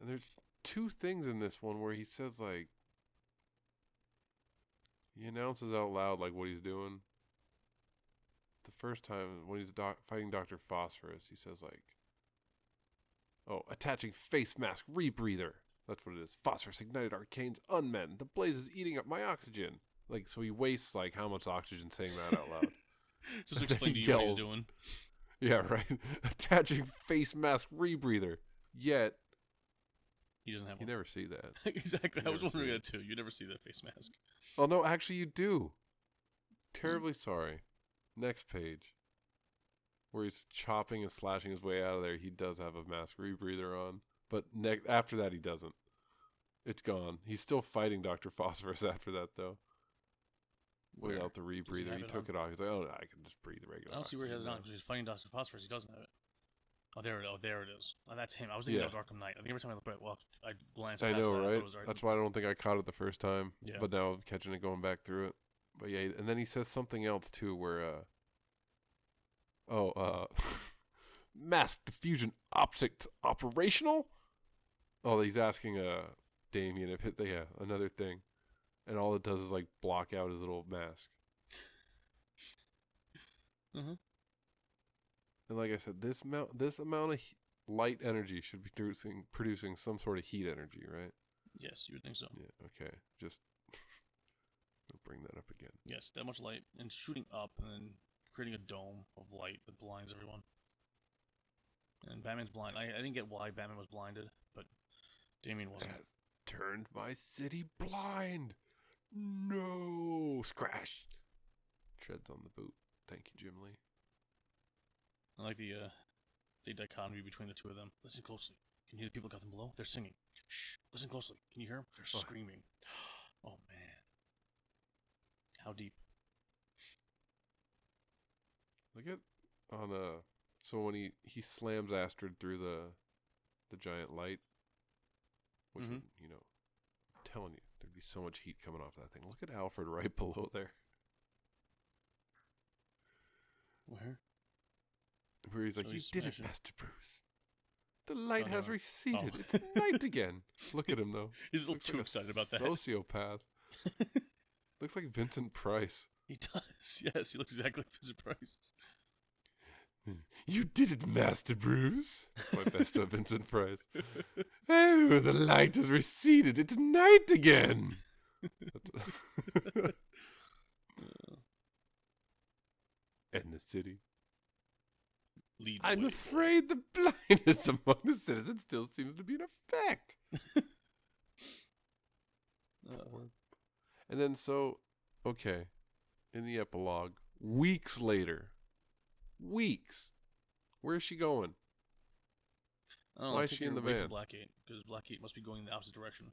Speaker 1: and there's two things in this one where he says like, he announces out loud like what he's doing. The first time when he's doc- fighting Doctor Phosphorus, he says like. Oh, attaching face mask rebreather. That's what it is. Phosphorus ignited arcanes unmen. The blaze is eating up my oxygen. Like so he wastes like how much oxygen saying that out loud.
Speaker 2: Just explain to you what he's doing.
Speaker 1: Yeah, right. attaching face mask rebreather. Yet
Speaker 2: He doesn't have
Speaker 1: you
Speaker 2: one.
Speaker 1: never see that.
Speaker 2: exactly.
Speaker 1: you
Speaker 2: I was wondering that too. You never see that face mask.
Speaker 1: Oh no, actually you do. Hmm. Terribly sorry. Next page. Where he's chopping and slashing his way out of there, he does have a mask rebreather on. But ne- after that he doesn't. It's gone. He's still fighting Dr. Phosphorus after that though.
Speaker 2: Where?
Speaker 1: Without the rebreather.
Speaker 2: have
Speaker 1: He took
Speaker 2: on?
Speaker 1: it off. He's like, Oh I can just breathe regular.
Speaker 2: I don't see where he has it on.
Speaker 1: now."
Speaker 2: 'cause He's fighting Dr. Phosphorus. He doesn't have it. Oh, there it. Oh, there it is. Oh, that's him. I was thinking
Speaker 1: Yeah.
Speaker 2: of Arkham Knight. I think every time I look at it, well, I glance
Speaker 1: I know,
Speaker 2: I
Speaker 1: right?
Speaker 2: it was
Speaker 1: That's why I don't think I caught it the first time.
Speaker 2: Yeah.
Speaker 1: But now I'm catching it going back through it. But yeah, and then he says something else too where uh Oh, uh mass diffusion optics operational? Oh, he's asking uh Damian if it yeah, another thing. And all it does is like block out his little mask.
Speaker 2: Mhm.
Speaker 1: And like I said, this amount this amount of he- light energy should be producing producing some sort of heat energy, right?
Speaker 2: Yes, you would think so.
Speaker 1: Yeah, okay. Just I'll bring that up again.
Speaker 2: Yes, that much light and shooting up and then creating a dome of light that blinds everyone. And Batman's blind. I, I didn't get why Batman was blinded, but Damian wasn't.
Speaker 1: Has turned my city blind. No, scratch. Treads on the boot. Thank you, Jim Lee.
Speaker 2: I like the uh, the dichotomy between the two of them. Listen closely. Can you hear the people Gotham below? They're singing. Shh. Listen closely. Can you hear them? They're
Speaker 1: Oh.
Speaker 2: screaming. Oh man. How deep?
Speaker 1: Look at on uh so when he he slams Astrid through the the giant light, which
Speaker 2: Mhm.
Speaker 1: you know, I'm telling you, there'd be so much heat coming off that thing. Look at Alfred right below there,
Speaker 2: Where?
Speaker 1: where he's like, "You
Speaker 2: he's
Speaker 1: did it, Master Bruce. The light has
Speaker 2: Uh,
Speaker 1: receded.
Speaker 2: oh.
Speaker 1: It's night again. Look at him though.
Speaker 2: He's a little
Speaker 1: Looks
Speaker 2: too
Speaker 1: like a
Speaker 2: excited about that.
Speaker 1: Sociopath. Looks like Vincent Price.
Speaker 2: He does. Yes, he looks exactly like Vincent Price.
Speaker 1: You did it, Master Bruce. That's my best of Vincent Price. Oh, the light has receded. It's night again. and the city.
Speaker 2: Lead.
Speaker 1: I'm
Speaker 2: way.
Speaker 1: afraid the blindness among the citizens still seems to be in effect.
Speaker 2: Uh,
Speaker 1: And then, so, okay, in the epilogue, weeks later, weeks, where's she going?
Speaker 2: I don't know,
Speaker 1: Why
Speaker 2: I'm
Speaker 1: is she in the van?
Speaker 2: Blackgate because Blackgate must be going in the opposite direction.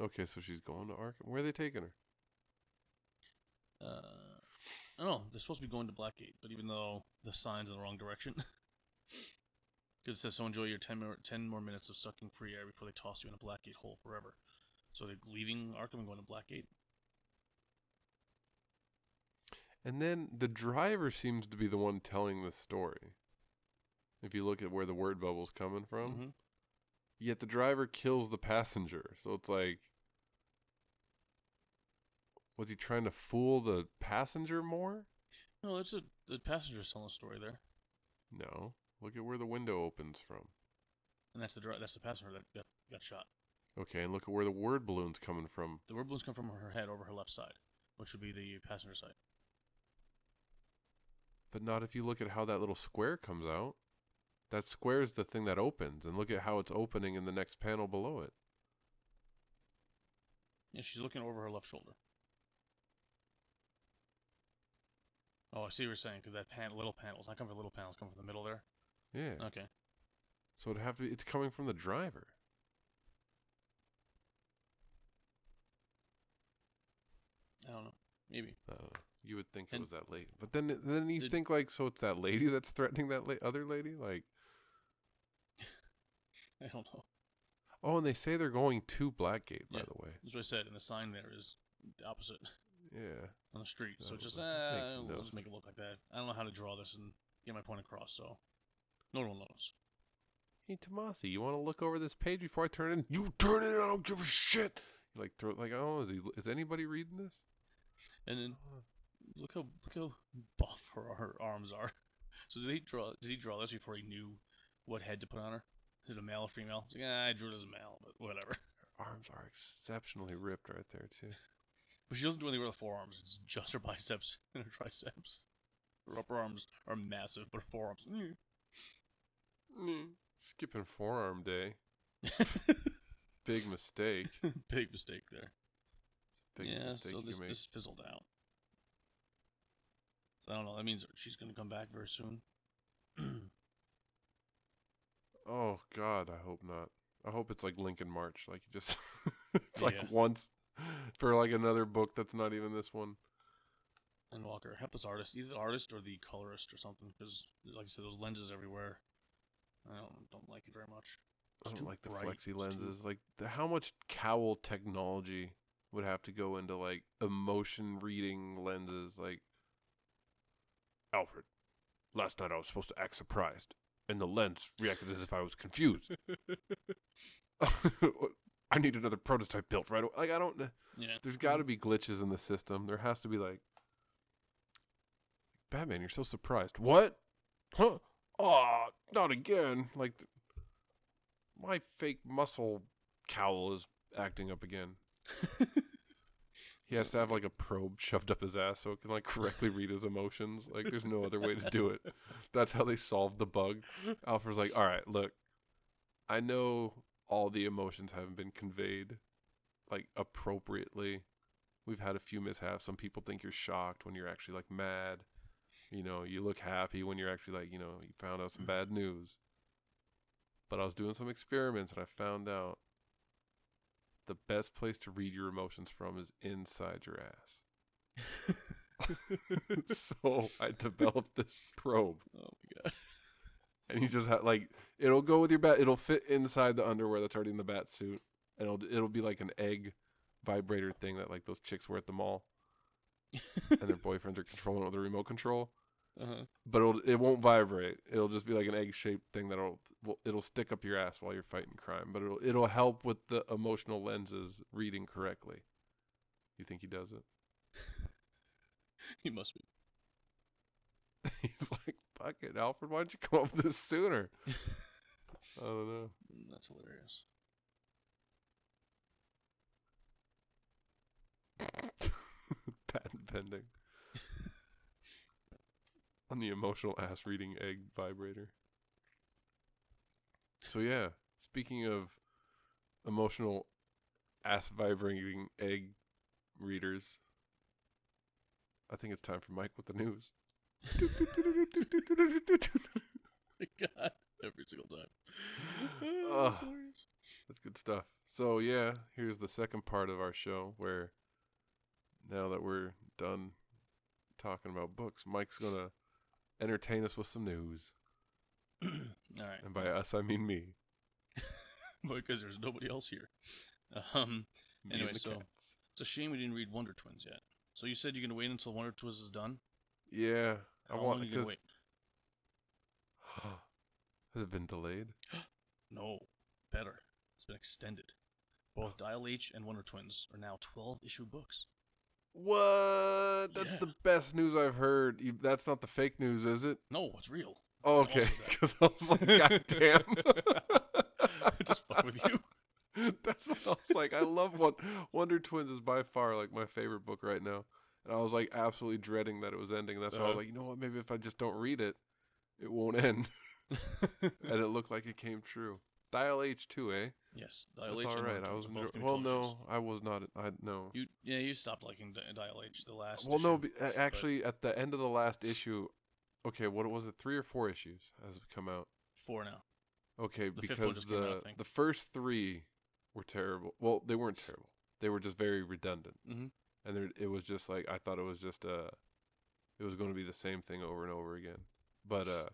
Speaker 1: Okay, so she's going to Arkham. Where are they taking her?
Speaker 2: Uh, I don't know. They're supposed to be going to Blackgate, but even though the sign's in the wrong direction, because it says so enjoy your 10, more 10 more minutes of sucking free air before they toss you in a Blackgate hole forever. So they're leaving Arkham and going to Blackgate.
Speaker 1: And then the driver seems to be the one telling the story. If you look at where the word bubble's coming from,
Speaker 2: Mhm.
Speaker 1: yet the driver kills the passenger. So it's like, was he trying to fool the passenger more?
Speaker 2: No, it's a the passenger's telling the story there,
Speaker 1: No. Look at where the window opens from.
Speaker 2: and that's the dri- that's the passenger that got, got shot.
Speaker 1: Okay, and look at where the word balloon's coming from.
Speaker 2: The word balloons come from her head over her left side, which would be the passenger side.
Speaker 1: But not if you look at how that little square comes out. That square is the thing that opens, and look at how it's opening in the next panel below it.
Speaker 2: Yeah, she's looking over her left shoulder. Oh, I see what you're saying, because that pan- little panels, not coming from the little panels, coming from the middle there.
Speaker 1: Yeah.
Speaker 2: Okay.
Speaker 1: So it'd have to be, it's coming from the driver.
Speaker 2: I don't know. Maybe.
Speaker 1: I don't know. You would think it was that lady, but then then you
Speaker 2: Did-
Speaker 1: think like, so it's that lady that's threatening that la- other lady, like,
Speaker 2: I don't know.
Speaker 1: oh, and they say they're going to Blackgate, by
Speaker 2: Yeah.
Speaker 1: the way.
Speaker 2: That's what I said, and the sign there is the opposite
Speaker 1: Yeah,
Speaker 2: on the street. So
Speaker 1: That
Speaker 2: it's just,
Speaker 1: would-
Speaker 2: uh,
Speaker 1: no
Speaker 2: just make it look like that. I don't know how to draw this and get my point across, so no one knows.
Speaker 1: hey Tomasi, you want to look over this page before I turn it in? You turn it in, I don't give a shit. You like throw like, oh, is he? Is anybody reading this?
Speaker 2: And then look how look how buff her, her arms are. So did he draw? Did he draw this before he knew what head to put on her? Is it a male or female? It's like, ah, I drew it as a male, but whatever.
Speaker 1: Her arms are exceptionally ripped right there too.
Speaker 2: But she doesn't do anything with her forearms. It's just her biceps and her triceps. Her upper arms are massive, but her forearms. mm.
Speaker 1: Mm. Skipping forearm day, big mistake.
Speaker 2: Big mistake there.
Speaker 1: Biggest
Speaker 2: yeah,
Speaker 1: mistake
Speaker 2: so
Speaker 1: you
Speaker 2: this,
Speaker 1: can make.
Speaker 2: this fizzled out. So I don't know. That means she's gonna come back very soon.
Speaker 1: Oh God, I hope not. I hope it's like Lincoln March, like you just it's like once for like another book that's not even this one.
Speaker 2: and Walker, help this artist, either the artist or the colorist or something, because like I said, those lenses everywhere. I don't don't like it very much.
Speaker 1: I don't like the
Speaker 2: bright,
Speaker 1: flexi
Speaker 2: it's too-
Speaker 1: lenses. Like the, how much cowl technology would have to go into like emotion reading lenses? Like Alfred, last night I was supposed to act surprised, and the lens reacted as if I was confused. I need another prototype built right away. Like I don't.
Speaker 2: Yeah.
Speaker 1: There's got to be glitches in the system. There has to be like, Batman, you're so surprised. What? Huh? Oh, not again. Like, th- my fake muscle cowl is acting up again. He has to have like a probe shoved up his ass so it can like correctly read his emotions. Like, there's no other way to do it. That's how they solved the bug. Alfred's like, all right, look, I know all the emotions haven't been conveyed like appropriately. We've had a few mishaps. Some people think you're shocked when you're actually like mad. You know, you look happy when you're actually like, you know, you found out some bad news. But I was doing some experiments and I found out the best place to read your emotions from is inside your ass. so I developed this probe
Speaker 2: Oh my god.
Speaker 1: and you just have like it'll go with your bat. It'll fit inside the underwear that's already in the bat suit, and it'll it'll be like an egg vibrator thing that like those chicks wear at the mall, and their boyfriends are controlling it with a remote control.
Speaker 2: Uh-huh.
Speaker 1: But it'll it won't vibrate. It'll just be like an egg shaped thing that'll it'll stick up your ass while you're fighting crime. But it'll it'll help with the emotional lenses reading correctly. You think he does it?
Speaker 2: He must be.
Speaker 1: He's like, fuck it, Alfred. Why don't you come up with this sooner? I don't know.
Speaker 2: Mm, That's hilarious.
Speaker 1: Patent pending. On the emotional ass reading egg vibrator. So yeah, speaking of emotional ass vibrating egg readers, I think it's time for Mike with the news.
Speaker 2: My god. Every single time. Oh, hilarious.
Speaker 1: That's good stuff. So yeah, here's the second part of our show where now that we're done talking about books, Mike's gonna entertain us with some news.
Speaker 2: All right.
Speaker 1: And by us I mean me.
Speaker 2: because there's nobody else here. Um,
Speaker 1: Me
Speaker 2: Anyway, so-
Speaker 1: cats.
Speaker 2: it's a shame we didn't read Wonder Twins yet. So you said you're gonna wait until Wonder Twins is done.
Speaker 1: Yeah.
Speaker 2: How
Speaker 1: I want
Speaker 2: long are you gonna
Speaker 1: because
Speaker 2: wait?
Speaker 1: has it been delayed?
Speaker 2: No, better. It's been extended. Both Dial H and Wonder Twins are now 12 issue books.
Speaker 1: What? That's
Speaker 2: Yeah.
Speaker 1: the best news I've heard. You, that's not the fake news, is it?
Speaker 2: No, it's real.
Speaker 1: Oh, okay. Because I was like, God damn.
Speaker 2: Just fuck with you.
Speaker 1: That's what I was like. I love what Wonder Twins is by far like my favorite book right now, and I was like absolutely dreading that it was ending. That's why I was
Speaker 2: Uh-huh.
Speaker 1: like, you know what? Maybe if I just don't read it, it won't end. and it looked like it came true. Dial H2A.
Speaker 2: yes, Dial
Speaker 1: That's
Speaker 2: H
Speaker 1: all
Speaker 2: and
Speaker 1: right.
Speaker 2: Wonder
Speaker 1: I was
Speaker 2: both
Speaker 1: enjoy- well,
Speaker 2: 12
Speaker 1: no, I was not. I no.
Speaker 2: You yeah, you stopped liking Di- Dial H the last.
Speaker 1: Well, no.
Speaker 2: issue.
Speaker 1: Be, a- actually, at the end of the last issue, okay, what was it? Three or four issues has come out.
Speaker 2: four now.
Speaker 1: Okay,
Speaker 2: The fifth one
Speaker 1: because
Speaker 2: just came out, I
Speaker 1: the
Speaker 2: think.
Speaker 1: the first three were terrible. Well, they weren't terrible. They were just very redundant,
Speaker 2: Mhm.
Speaker 1: and there, it was just like I thought it was just uh it was going to be the same thing over and over again. But uh,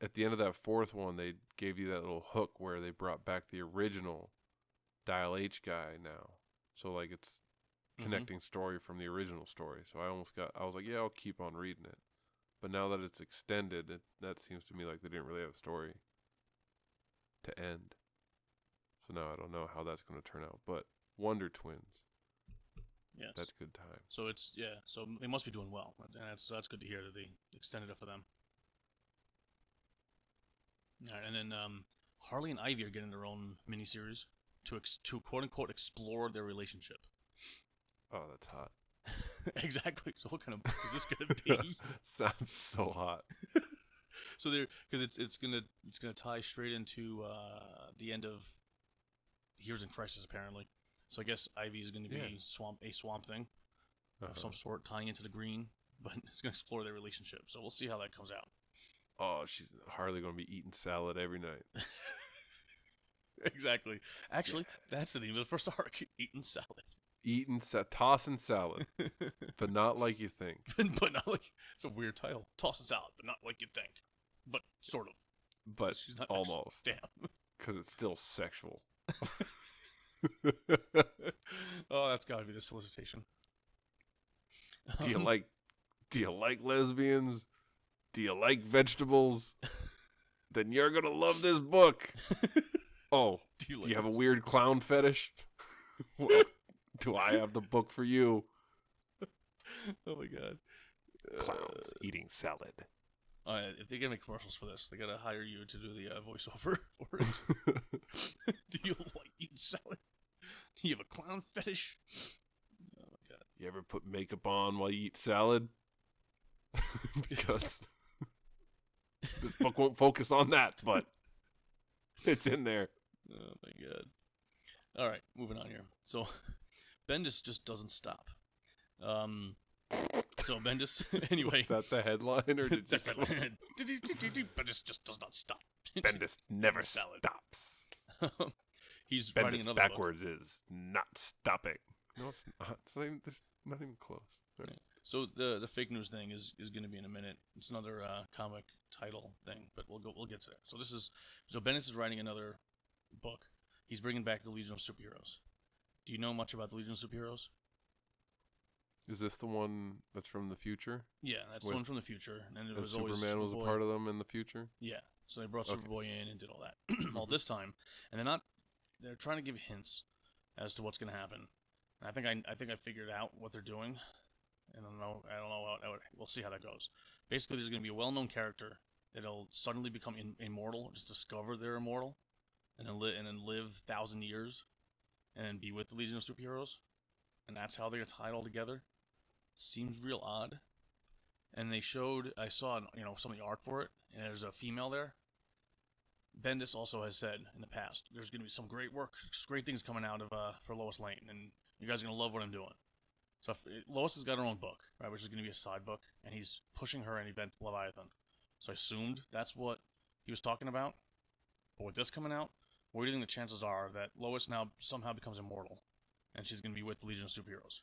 Speaker 1: at the end of that fourth one, they gave you that little hook where they brought back the original Dial H guy now. So like it's
Speaker 2: Mhm.
Speaker 1: connecting story from the original story. So I almost got I was like, yeah, I'll keep on reading it. But now that it's extended, it, that seems to me like they didn't really have a story to end. So now I don't know how that's going to turn out. But Wonder Twins,
Speaker 2: Yes.
Speaker 1: that's good time.
Speaker 2: So it's yeah. So they must be doing well, and that's that's good to hear that they extended it for them. All right, and then um, Harley and Ivy are getting their own miniseries to ex- to quote unquote explore their relationship.
Speaker 1: Oh, that's hot.
Speaker 2: exactly. So what kind of book is this gonna be?
Speaker 1: Sounds so hot.
Speaker 2: so they're because it's it's gonna it's gonna tie straight into uh, the end of Heroes in Crisis apparently. So I guess Ivy is gonna be
Speaker 1: Yeah.
Speaker 2: swamp a swamp thing.
Speaker 1: Uh-huh.
Speaker 2: of some sort tying into the green, but it's going to explore their relationship. So we'll see how that comes out.
Speaker 1: Oh, she's hardly going to be eating salad every night.
Speaker 2: exactly. Actually, that's the name of the first arc: eating salad.
Speaker 1: Eating, sa- tossing salad, but not like you think.
Speaker 2: but not like it's a weird title. Tossing salad, but not like you think. But sort of.
Speaker 1: But
Speaker 2: She's not actually-
Speaker 1: almost,
Speaker 2: Damn.
Speaker 1: because it's still sexual.
Speaker 2: oh, that's got to be the solicitation.
Speaker 1: Do you
Speaker 2: Um,
Speaker 1: like do you like lesbians? Do you like vegetables? then you're gonna love this book. Oh,
Speaker 2: Do you,
Speaker 1: do you have a weird clown fetish? well, do I have the book for you?
Speaker 2: Oh my god.
Speaker 1: Clowns eating salad.
Speaker 2: Uh, if they get make commercials for this, they gotta hire you to do the uh, voiceover for it. do you like eating salad? Do you have a clown fetish? Oh my god.
Speaker 1: you ever put makeup on while you eat salad? because this book won't focus on that, but it's in there.
Speaker 2: Oh my god. All right, moving on here. So Bendis just doesn't stop. Um. So Bendis, anyway.
Speaker 1: Is that the headline, or did you
Speaker 2: That's like, Bendis just does not stop.
Speaker 1: Bendis never
Speaker 2: Salad.
Speaker 1: stops.
Speaker 2: He's writing
Speaker 1: Bendis
Speaker 2: another book.
Speaker 1: backwards is not stopping. No, it's not. It's not even, it's not even close. Right.
Speaker 2: So the the fake news thing is is going to be in a minute. It's another uh, comic title thing, but we'll go we'll get to that. So this is so Bendis is writing another book. He's bringing back the Legion of Superheroes. Do you know much about the Legion of Superheroes?
Speaker 1: Is this the one that's from the future?
Speaker 2: Yeah, that's the one from the future, and it
Speaker 1: And
Speaker 2: was always
Speaker 1: Superman was a part of them in the future?
Speaker 2: Yeah, so they brought
Speaker 1: Okay.
Speaker 2: Superboy in and did all that. all this time, and they're not. They're trying to give hints as to what's going to happen. And I think I, I think I figured out what they're doing. I don't know. I don't know. How, how we'll see how that goes. Basically, there's going to be a well-known character that'll suddenly become in, immortal, just discover they're immortal, and then li- and then live thousand years, and be with the Legion of Superheroes, and that's how they're tied all together. Seems real odd. And they showed. I saw you know some of the art for it, and there's a female there. Bendis also has said in the past there's going to be some great work, great things coming out of uh, for Lois Lane, and you guys are going to love what I'm doing. So if, Lois has got her own book, right, which is going to be a side book, and he's pushing her and Event Leviathan. So I assumed that's what he was talking about. But with this coming out, what do you think the chances are that Lois now somehow becomes immortal, and she's going to be with the Legion of Superheroes?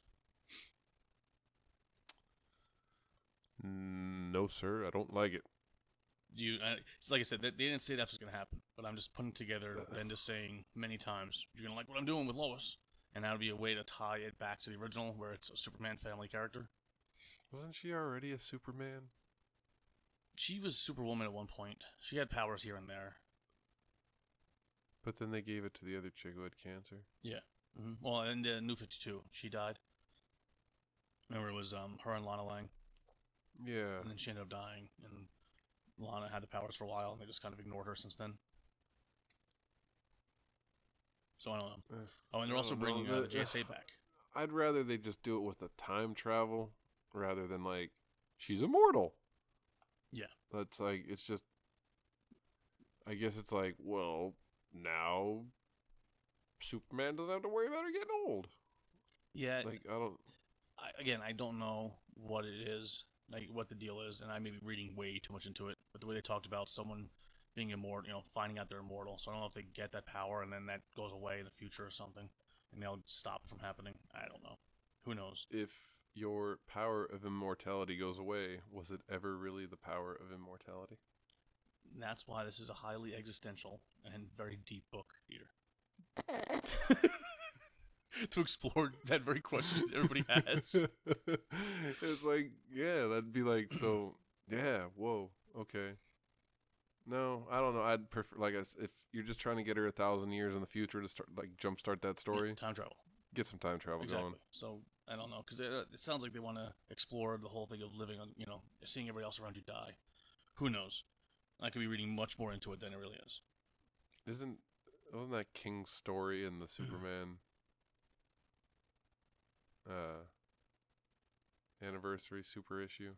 Speaker 1: No, sir, I don't like it.
Speaker 2: Do you? Uh, it's like I said, they, they didn't say that's what's going to happen, but I'm just putting together and just saying many times you're going to like what I'm doing with Lois, and that would be a way to tie it back to the original, where it's a Superman family character.
Speaker 1: Wasn't she already a Superman?
Speaker 2: She was Superwoman at one point. She had powers here and there.
Speaker 1: But then they gave it to the other chick who had cancer.
Speaker 2: hmm Well, in the New Fifty Two, she died. Remember, it was um her and Lana Lang,
Speaker 1: Yeah.
Speaker 2: and then she ended up dying, and Lana had the powers for a while, and they just kind of ignored her since then. So I don't know.
Speaker 1: Eh,
Speaker 2: Oh, and they're also
Speaker 1: don't
Speaker 2: bringing uh, the
Speaker 1: The-
Speaker 2: JSA back.
Speaker 1: I'd rather they just do it with the time travel rather than like she's immortal.
Speaker 2: Yeah.
Speaker 1: That's like it's just I guess it's like, well, now Superman doesn't have to worry about her getting old.
Speaker 2: Yeah,
Speaker 1: Like I don't
Speaker 2: I, again, I don't know what it is, like what the deal is, and I may be reading way too much into it. But the way they talked about someone being immortal, you know, finding out they're immortal, so I don't know if they get that power and then that goes away in the future or something, and they'll stop from happening. I don't know. Who knows?
Speaker 1: if your power of immortality goes away, was it ever really the power of immortality?
Speaker 2: That's why this is a highly existential and very deep book, Peter. to explore that very question everybody has.
Speaker 1: it's like, yeah, that'd be like, so, yeah, whoa, okay. No, I don't know. I'd prefer, like, if you're just trying to get her a thousand years in the future to start, like, jumpstart that story,
Speaker 2: Time travel.
Speaker 1: get some time travel
Speaker 2: Exactly.
Speaker 1: going.
Speaker 2: So I don't know because it, uh, it sounds like they want to explore the whole thing of living on, you know, seeing everybody else around you die. Who knows? I could be reading much more into it than it really is.
Speaker 1: Isn't, wasn't that King's story in
Speaker 2: Mm-hmm.
Speaker 1: the Superman, uh, anniversary super issue,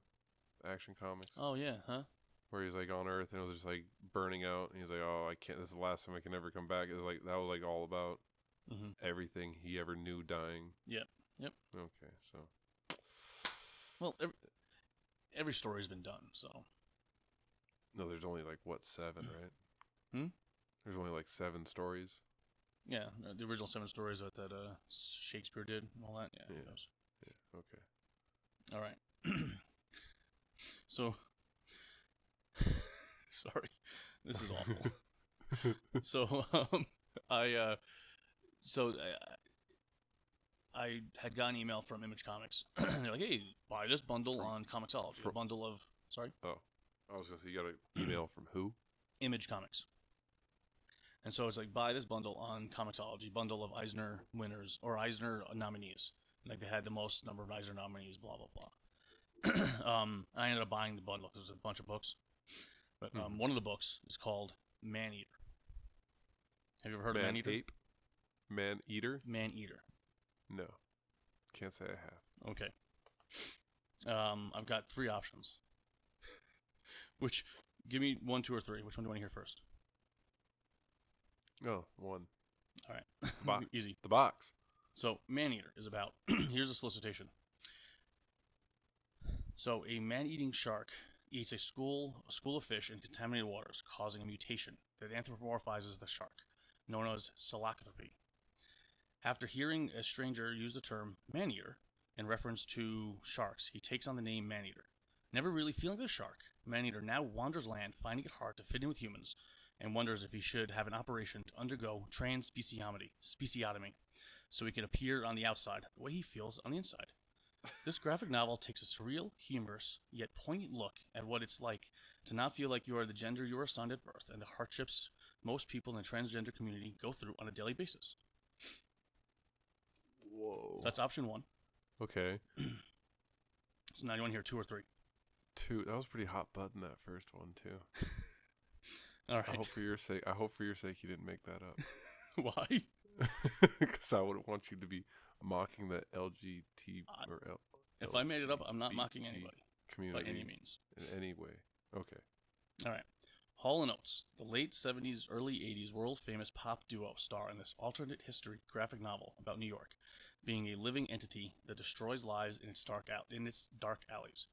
Speaker 1: Action Comics?
Speaker 2: Oh yeah, huh?
Speaker 1: Where he's like on Earth and it was just like burning out, and he's like, "Oh, I can't. This is the last time I can ever come back." It was like that was like all about
Speaker 2: hmm
Speaker 1: everything he ever knew dying.
Speaker 2: Yep, yep.
Speaker 1: Okay, so
Speaker 2: Well, every, every story's been done, so
Speaker 1: no, there's only like what seven, right?
Speaker 2: Hmm?
Speaker 1: There's only like seven stories.
Speaker 2: yeah, the original seven stories that that uh, Shakespeare did and all that. Yeah.
Speaker 1: Yeah. Yeah. Okay.
Speaker 2: All right. so, sorry, this is awful. so, um, I, uh, so I, I had got an email from Image Comics. They're like, "Hey, buy this bundle
Speaker 1: From-
Speaker 2: on Comixology.
Speaker 1: fro-
Speaker 2: a bundle of sorry, Oh,
Speaker 1: I was gonna say you got an email from who?
Speaker 2: Image Comics." And so it's like buy this bundle on Comixology, bundle of Eisner winners or Eisner nominees. Like they had the most number of Eisner nominees, blah blah blah. um, I ended up buying the bundle because it was a bunch of books. But um,
Speaker 1: Mhm.
Speaker 2: one of the books is called Man Eater. Have you ever heard of Man Eater?
Speaker 1: ape, man eater.
Speaker 2: Man Eater.
Speaker 1: No, can't say I have.
Speaker 2: Okay. Um, I've got three options. Which, give me one, two, or three. Which one do you want to hear first?
Speaker 1: Oh, one.
Speaker 2: All right.
Speaker 1: Box.
Speaker 2: Easy.
Speaker 1: The box.
Speaker 2: So, Man Eater is about. here's a solicitation. So, a man-eating shark eats a school a school of fish in contaminated waters, causing a mutation that anthropomorphizes the shark, known as salacthropy. After hearing a stranger use the term man-eater in reference to sharks, he takes on the name man-eater. Never really feeling the shark, man-eater now wanders land, finding it hard to fit in with humans, and wonders if he should have an operation to undergo transspeciotomy, speciotomy, so he can appear on the outside the way he feels on the inside. This graphic novel takes a surreal, humorous, yet poignant look at what it's like to not feel like you are the gender you were assigned at birth and the hardships most people in the transgender community go through on a daily basis.
Speaker 1: Whoa.
Speaker 2: So that's option one.
Speaker 1: okay.
Speaker 2: So now you want to hear two or three?
Speaker 1: Two. That was pretty hot button. That first one too.
Speaker 2: All
Speaker 1: I hope for your sake. I hope for your sake you didn't make that up.
Speaker 2: Why?
Speaker 1: Because I wouldn't want you to be mocking the LGT
Speaker 2: I- uh,
Speaker 1: or L-
Speaker 2: If I made it up, I'm not mocking
Speaker 1: LGBT
Speaker 2: anybody by any means.
Speaker 1: in any way. Okay.
Speaker 2: All right. Hall & Oates, the late 70s, early 80s world-famous pop duo star in this alternate history graphic novel about New York, being a living entity that destroys lives in its dark out in its dark alleys.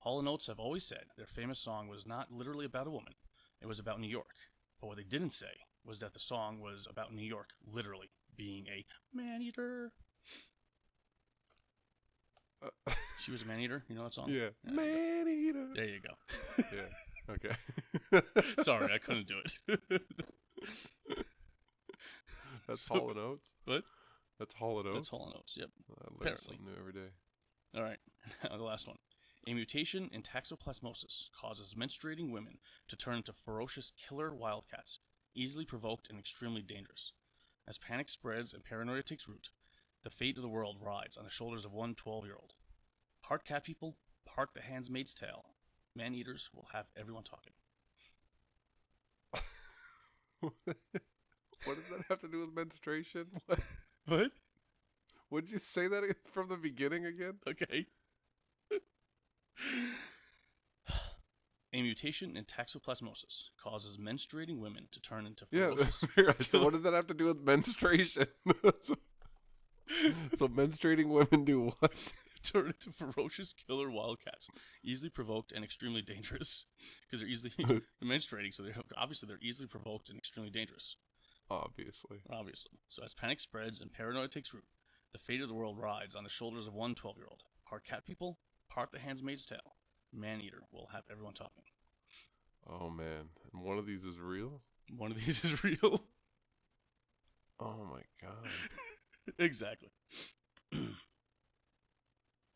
Speaker 2: Hall & Oates have always said their famous song was not literally about a woman; it was about New York. But what they didn't say was that the song was about New York literally being a man eater.
Speaker 1: Uh,
Speaker 2: She was a man eater. You know that song?
Speaker 1: yeah.
Speaker 2: Yeah,
Speaker 1: Man eater.
Speaker 2: There you go.
Speaker 1: Yeah. Okay.
Speaker 2: Sorry, I couldn't do it.
Speaker 1: That's
Speaker 2: So-
Speaker 1: Hall and Oates.
Speaker 2: What?
Speaker 1: That's Hall and Oates.
Speaker 2: That's Hall and Oates. Yep.
Speaker 1: I learn
Speaker 2: apparently.
Speaker 1: something new every day.
Speaker 2: All right. the last one. A mutation in toxoplasmosis causes menstruating women to turn into ferocious killer wildcats, easily provoked and extremely dangerous. As panic spreads and paranoia takes root, the fate of the world rides on the shoulders of one 12 year old. Part cat people, part the handmaid's tale. Man eaters will have everyone talking.
Speaker 1: what does that have to do with menstruation? What?
Speaker 2: What?
Speaker 1: Would you say that from the beginning again?
Speaker 2: Okay. A mutation in toxoplasmosis causes menstruating women to turn into ferocious
Speaker 1: right, so what does that have to do with menstruation? so, so menstruating women do what?
Speaker 2: turn into ferocious killer wildcats, easily provoked and extremely dangerous because they're easily menstruating. So they're obviously they're easily provoked and extremely dangerous.
Speaker 1: Obviously.
Speaker 2: Obviously, so as panic spreads and paranoia takes root, the fate of the world rides on the shoulders of one 12-year-old. Part cat people, part the handmaid's tale. Man eater will have everyone talking.
Speaker 1: Oh man. And one of these is real?
Speaker 2: One of these is real.
Speaker 1: Oh my god.
Speaker 2: exactly.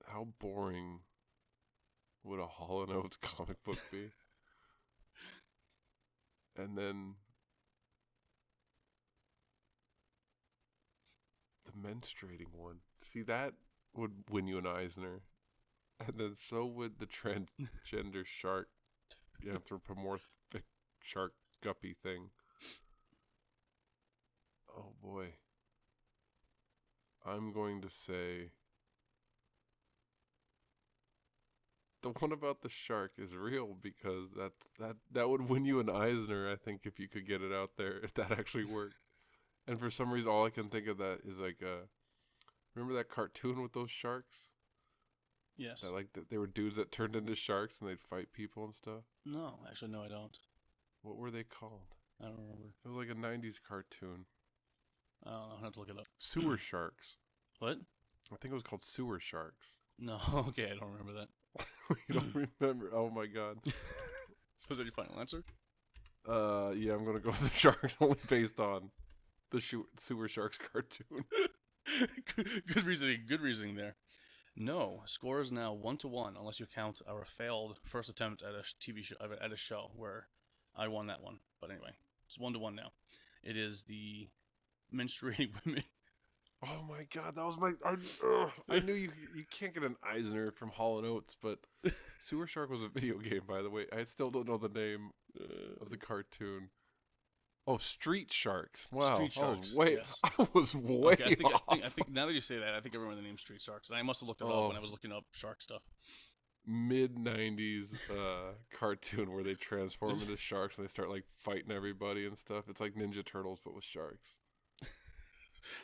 Speaker 1: How boring would a Hall and Oates comic book be? and then the menstruating one. See that would win you an Eisner. And then so would the transgender shark anthropomorphic shark guppy thing. Oh boy. I'm going to say the one about the shark is real because that that that would win you an Eisner, I think, if you could get it out there, if that actually worked. and for some reason, all I can think of that is like, uh, remember that cartoon with those sharks?
Speaker 2: Yes.
Speaker 1: That like that they were dudes that turned into sharks and they'd fight people and stuff.
Speaker 2: No, actually, no, I don't.
Speaker 1: What were they called?
Speaker 2: I don't remember.
Speaker 1: It was like a '90s cartoon.
Speaker 2: I don't know. I have to look it up.
Speaker 1: Sewer sharks.
Speaker 2: What?
Speaker 1: I think it was called sewer sharks.
Speaker 2: No. Okay, I don't remember that.
Speaker 1: you don't remember? Oh my god.
Speaker 2: So is that your final answer?
Speaker 1: Uh, yeah, I'm gonna go with the sharks only based on the sewer sharks cartoon.
Speaker 2: good, good reasoning. Good reasoning there. No, score is now one to one, unless you count our failed first attempt at a TV show at a show where I won that one. But anyway, it's one to one now. It is the menstruating women.
Speaker 1: Oh my god, that was my. I, ugh, I knew you you can't get an Eisner from Hall and Oates, but Sewer Shark was a video game, by the way. I still don't know the name
Speaker 2: Uh,
Speaker 1: of the cartoon. Oh, Street Sharks! Wow,
Speaker 2: Street
Speaker 1: I was way,
Speaker 2: yes.
Speaker 1: I was way
Speaker 2: okay, I think, I
Speaker 1: off.
Speaker 2: think I think now that you say that, I think I remember the name Street Sharks, and I must have looked it up when
Speaker 1: Oh.
Speaker 2: I was looking up shark stuff.
Speaker 1: Mid '90s uh, cartoon where they transform into sharks and they start like fighting everybody and stuff. It's like Ninja Turtles but with sharks.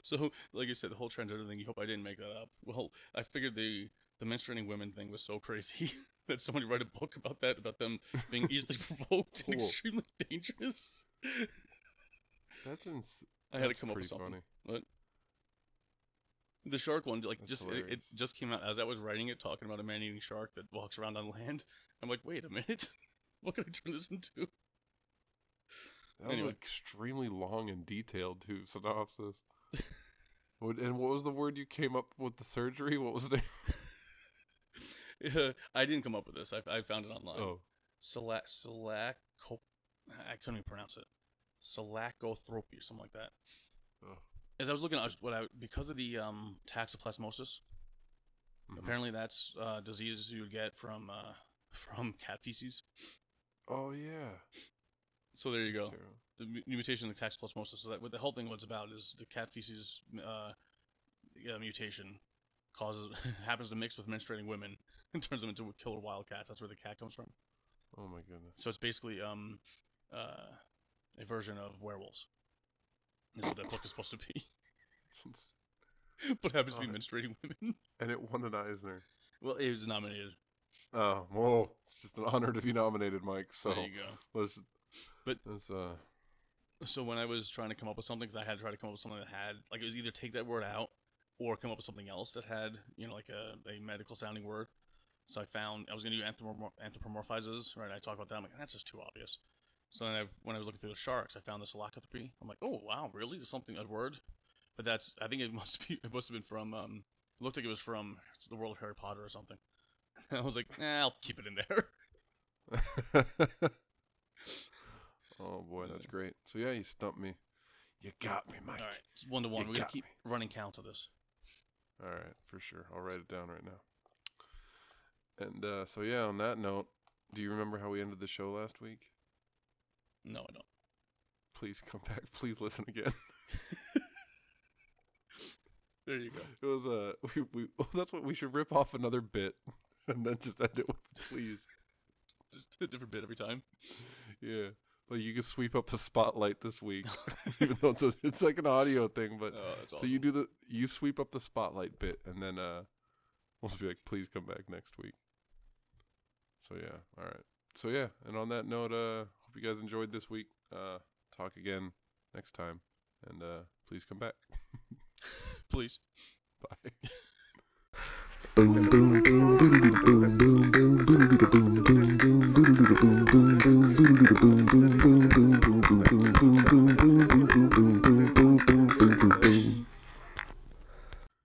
Speaker 2: So, like you said, the whole transgender thing. You hope I didn't make that up. Well, I figured the the menstruating women thing was so crazy that somebody write a book about that, about them being easily provoked and extremely dangerous.
Speaker 1: That's ins-
Speaker 2: I had to come up with something.
Speaker 1: funny.
Speaker 2: The shark one, like
Speaker 1: That's
Speaker 2: just it, it just came out as I was writing it, talking about a man-eating shark that walks around on land. I'm like, wait a minute, what can I turn this into?
Speaker 1: That was an extremely long and detailed too synopsis. what, and what was the word you came up with the surgery? What was it?
Speaker 2: I didn't come up with this. I, I found it online.
Speaker 1: Oh,
Speaker 2: salaco, I couldn't even pronounce it. Salacothropy, or something like that.
Speaker 1: Oh.
Speaker 2: As I was looking, was, what I because of the um, toxoplasmosis.
Speaker 1: Mhm.
Speaker 2: Apparently, that's uh, diseases you would get from uh, from cat feces.
Speaker 1: oh yeah.
Speaker 2: So there you go.
Speaker 1: Sarah.
Speaker 2: The mu- mutation in the toxoplasmosis. So that what the whole thing was about is the cat feces uh, yeah, mutation causes happens to mix with menstruating women and turns them into killer wildcats. That's where the cat comes from.
Speaker 1: Oh my goodness.
Speaker 2: So it's basically um, uh, a version of werewolves. Is what that book is supposed to be, but happens to be menstruating women.
Speaker 1: and it won an Eisner.
Speaker 2: well, it was nominated.
Speaker 1: Oh, whoa! It's just an honor to be nominated, Mike. So
Speaker 2: there you go.
Speaker 1: let's.
Speaker 2: But-
Speaker 1: let's uh.
Speaker 2: So when I was trying to come up with something, because I had to try to come up with something that had like it was either take that word out or come up with something else that had you know like a, a medical sounding word. So I found I was gonna do anthropomorphizes, right? I talked about that. I'm like that's just too obvious. So then I, when I was looking through the sharks, I found this lycanthropy. I'm like, oh wow, really? There's something a word, but that's I think it must be it must have been from um it looked like it was from the world of Harry Potter or something. And I was like, nah, I'll keep it in there.
Speaker 1: oh boy, that's great. So yeah, you stumped me. You got me, Mike.
Speaker 2: All right, it's one to one.
Speaker 1: You
Speaker 2: We're gonna
Speaker 1: got
Speaker 2: keep running count of this.
Speaker 1: All right, for sure. I'll write it down right now. And uh, so yeah, on that note, do you remember how we ended the show last week?
Speaker 2: No, I don't.
Speaker 1: Please come back. Please listen again.
Speaker 2: There you go.
Speaker 1: It was uh, we, we well, that's what we should rip off another bit, and then just end it with please.
Speaker 2: Just a different bit every time.
Speaker 1: Yeah, like you can sweep up the spotlight this week, even though it's, a, it's like an audio thing. But
Speaker 2: Oh, that's
Speaker 1: so you do the you sweep up the spotlight bit, and then uh, we'll just be like, please come back next week. So yeah, all right. So yeah, and on that note, uh, you guys enjoyed this week. Uh, talk again next time, and uh, please come back.
Speaker 2: Please.
Speaker 1: Bye.
Speaker 3: boom boom boom boom boom boom boom boom boom boom boom boom boom boom boom boom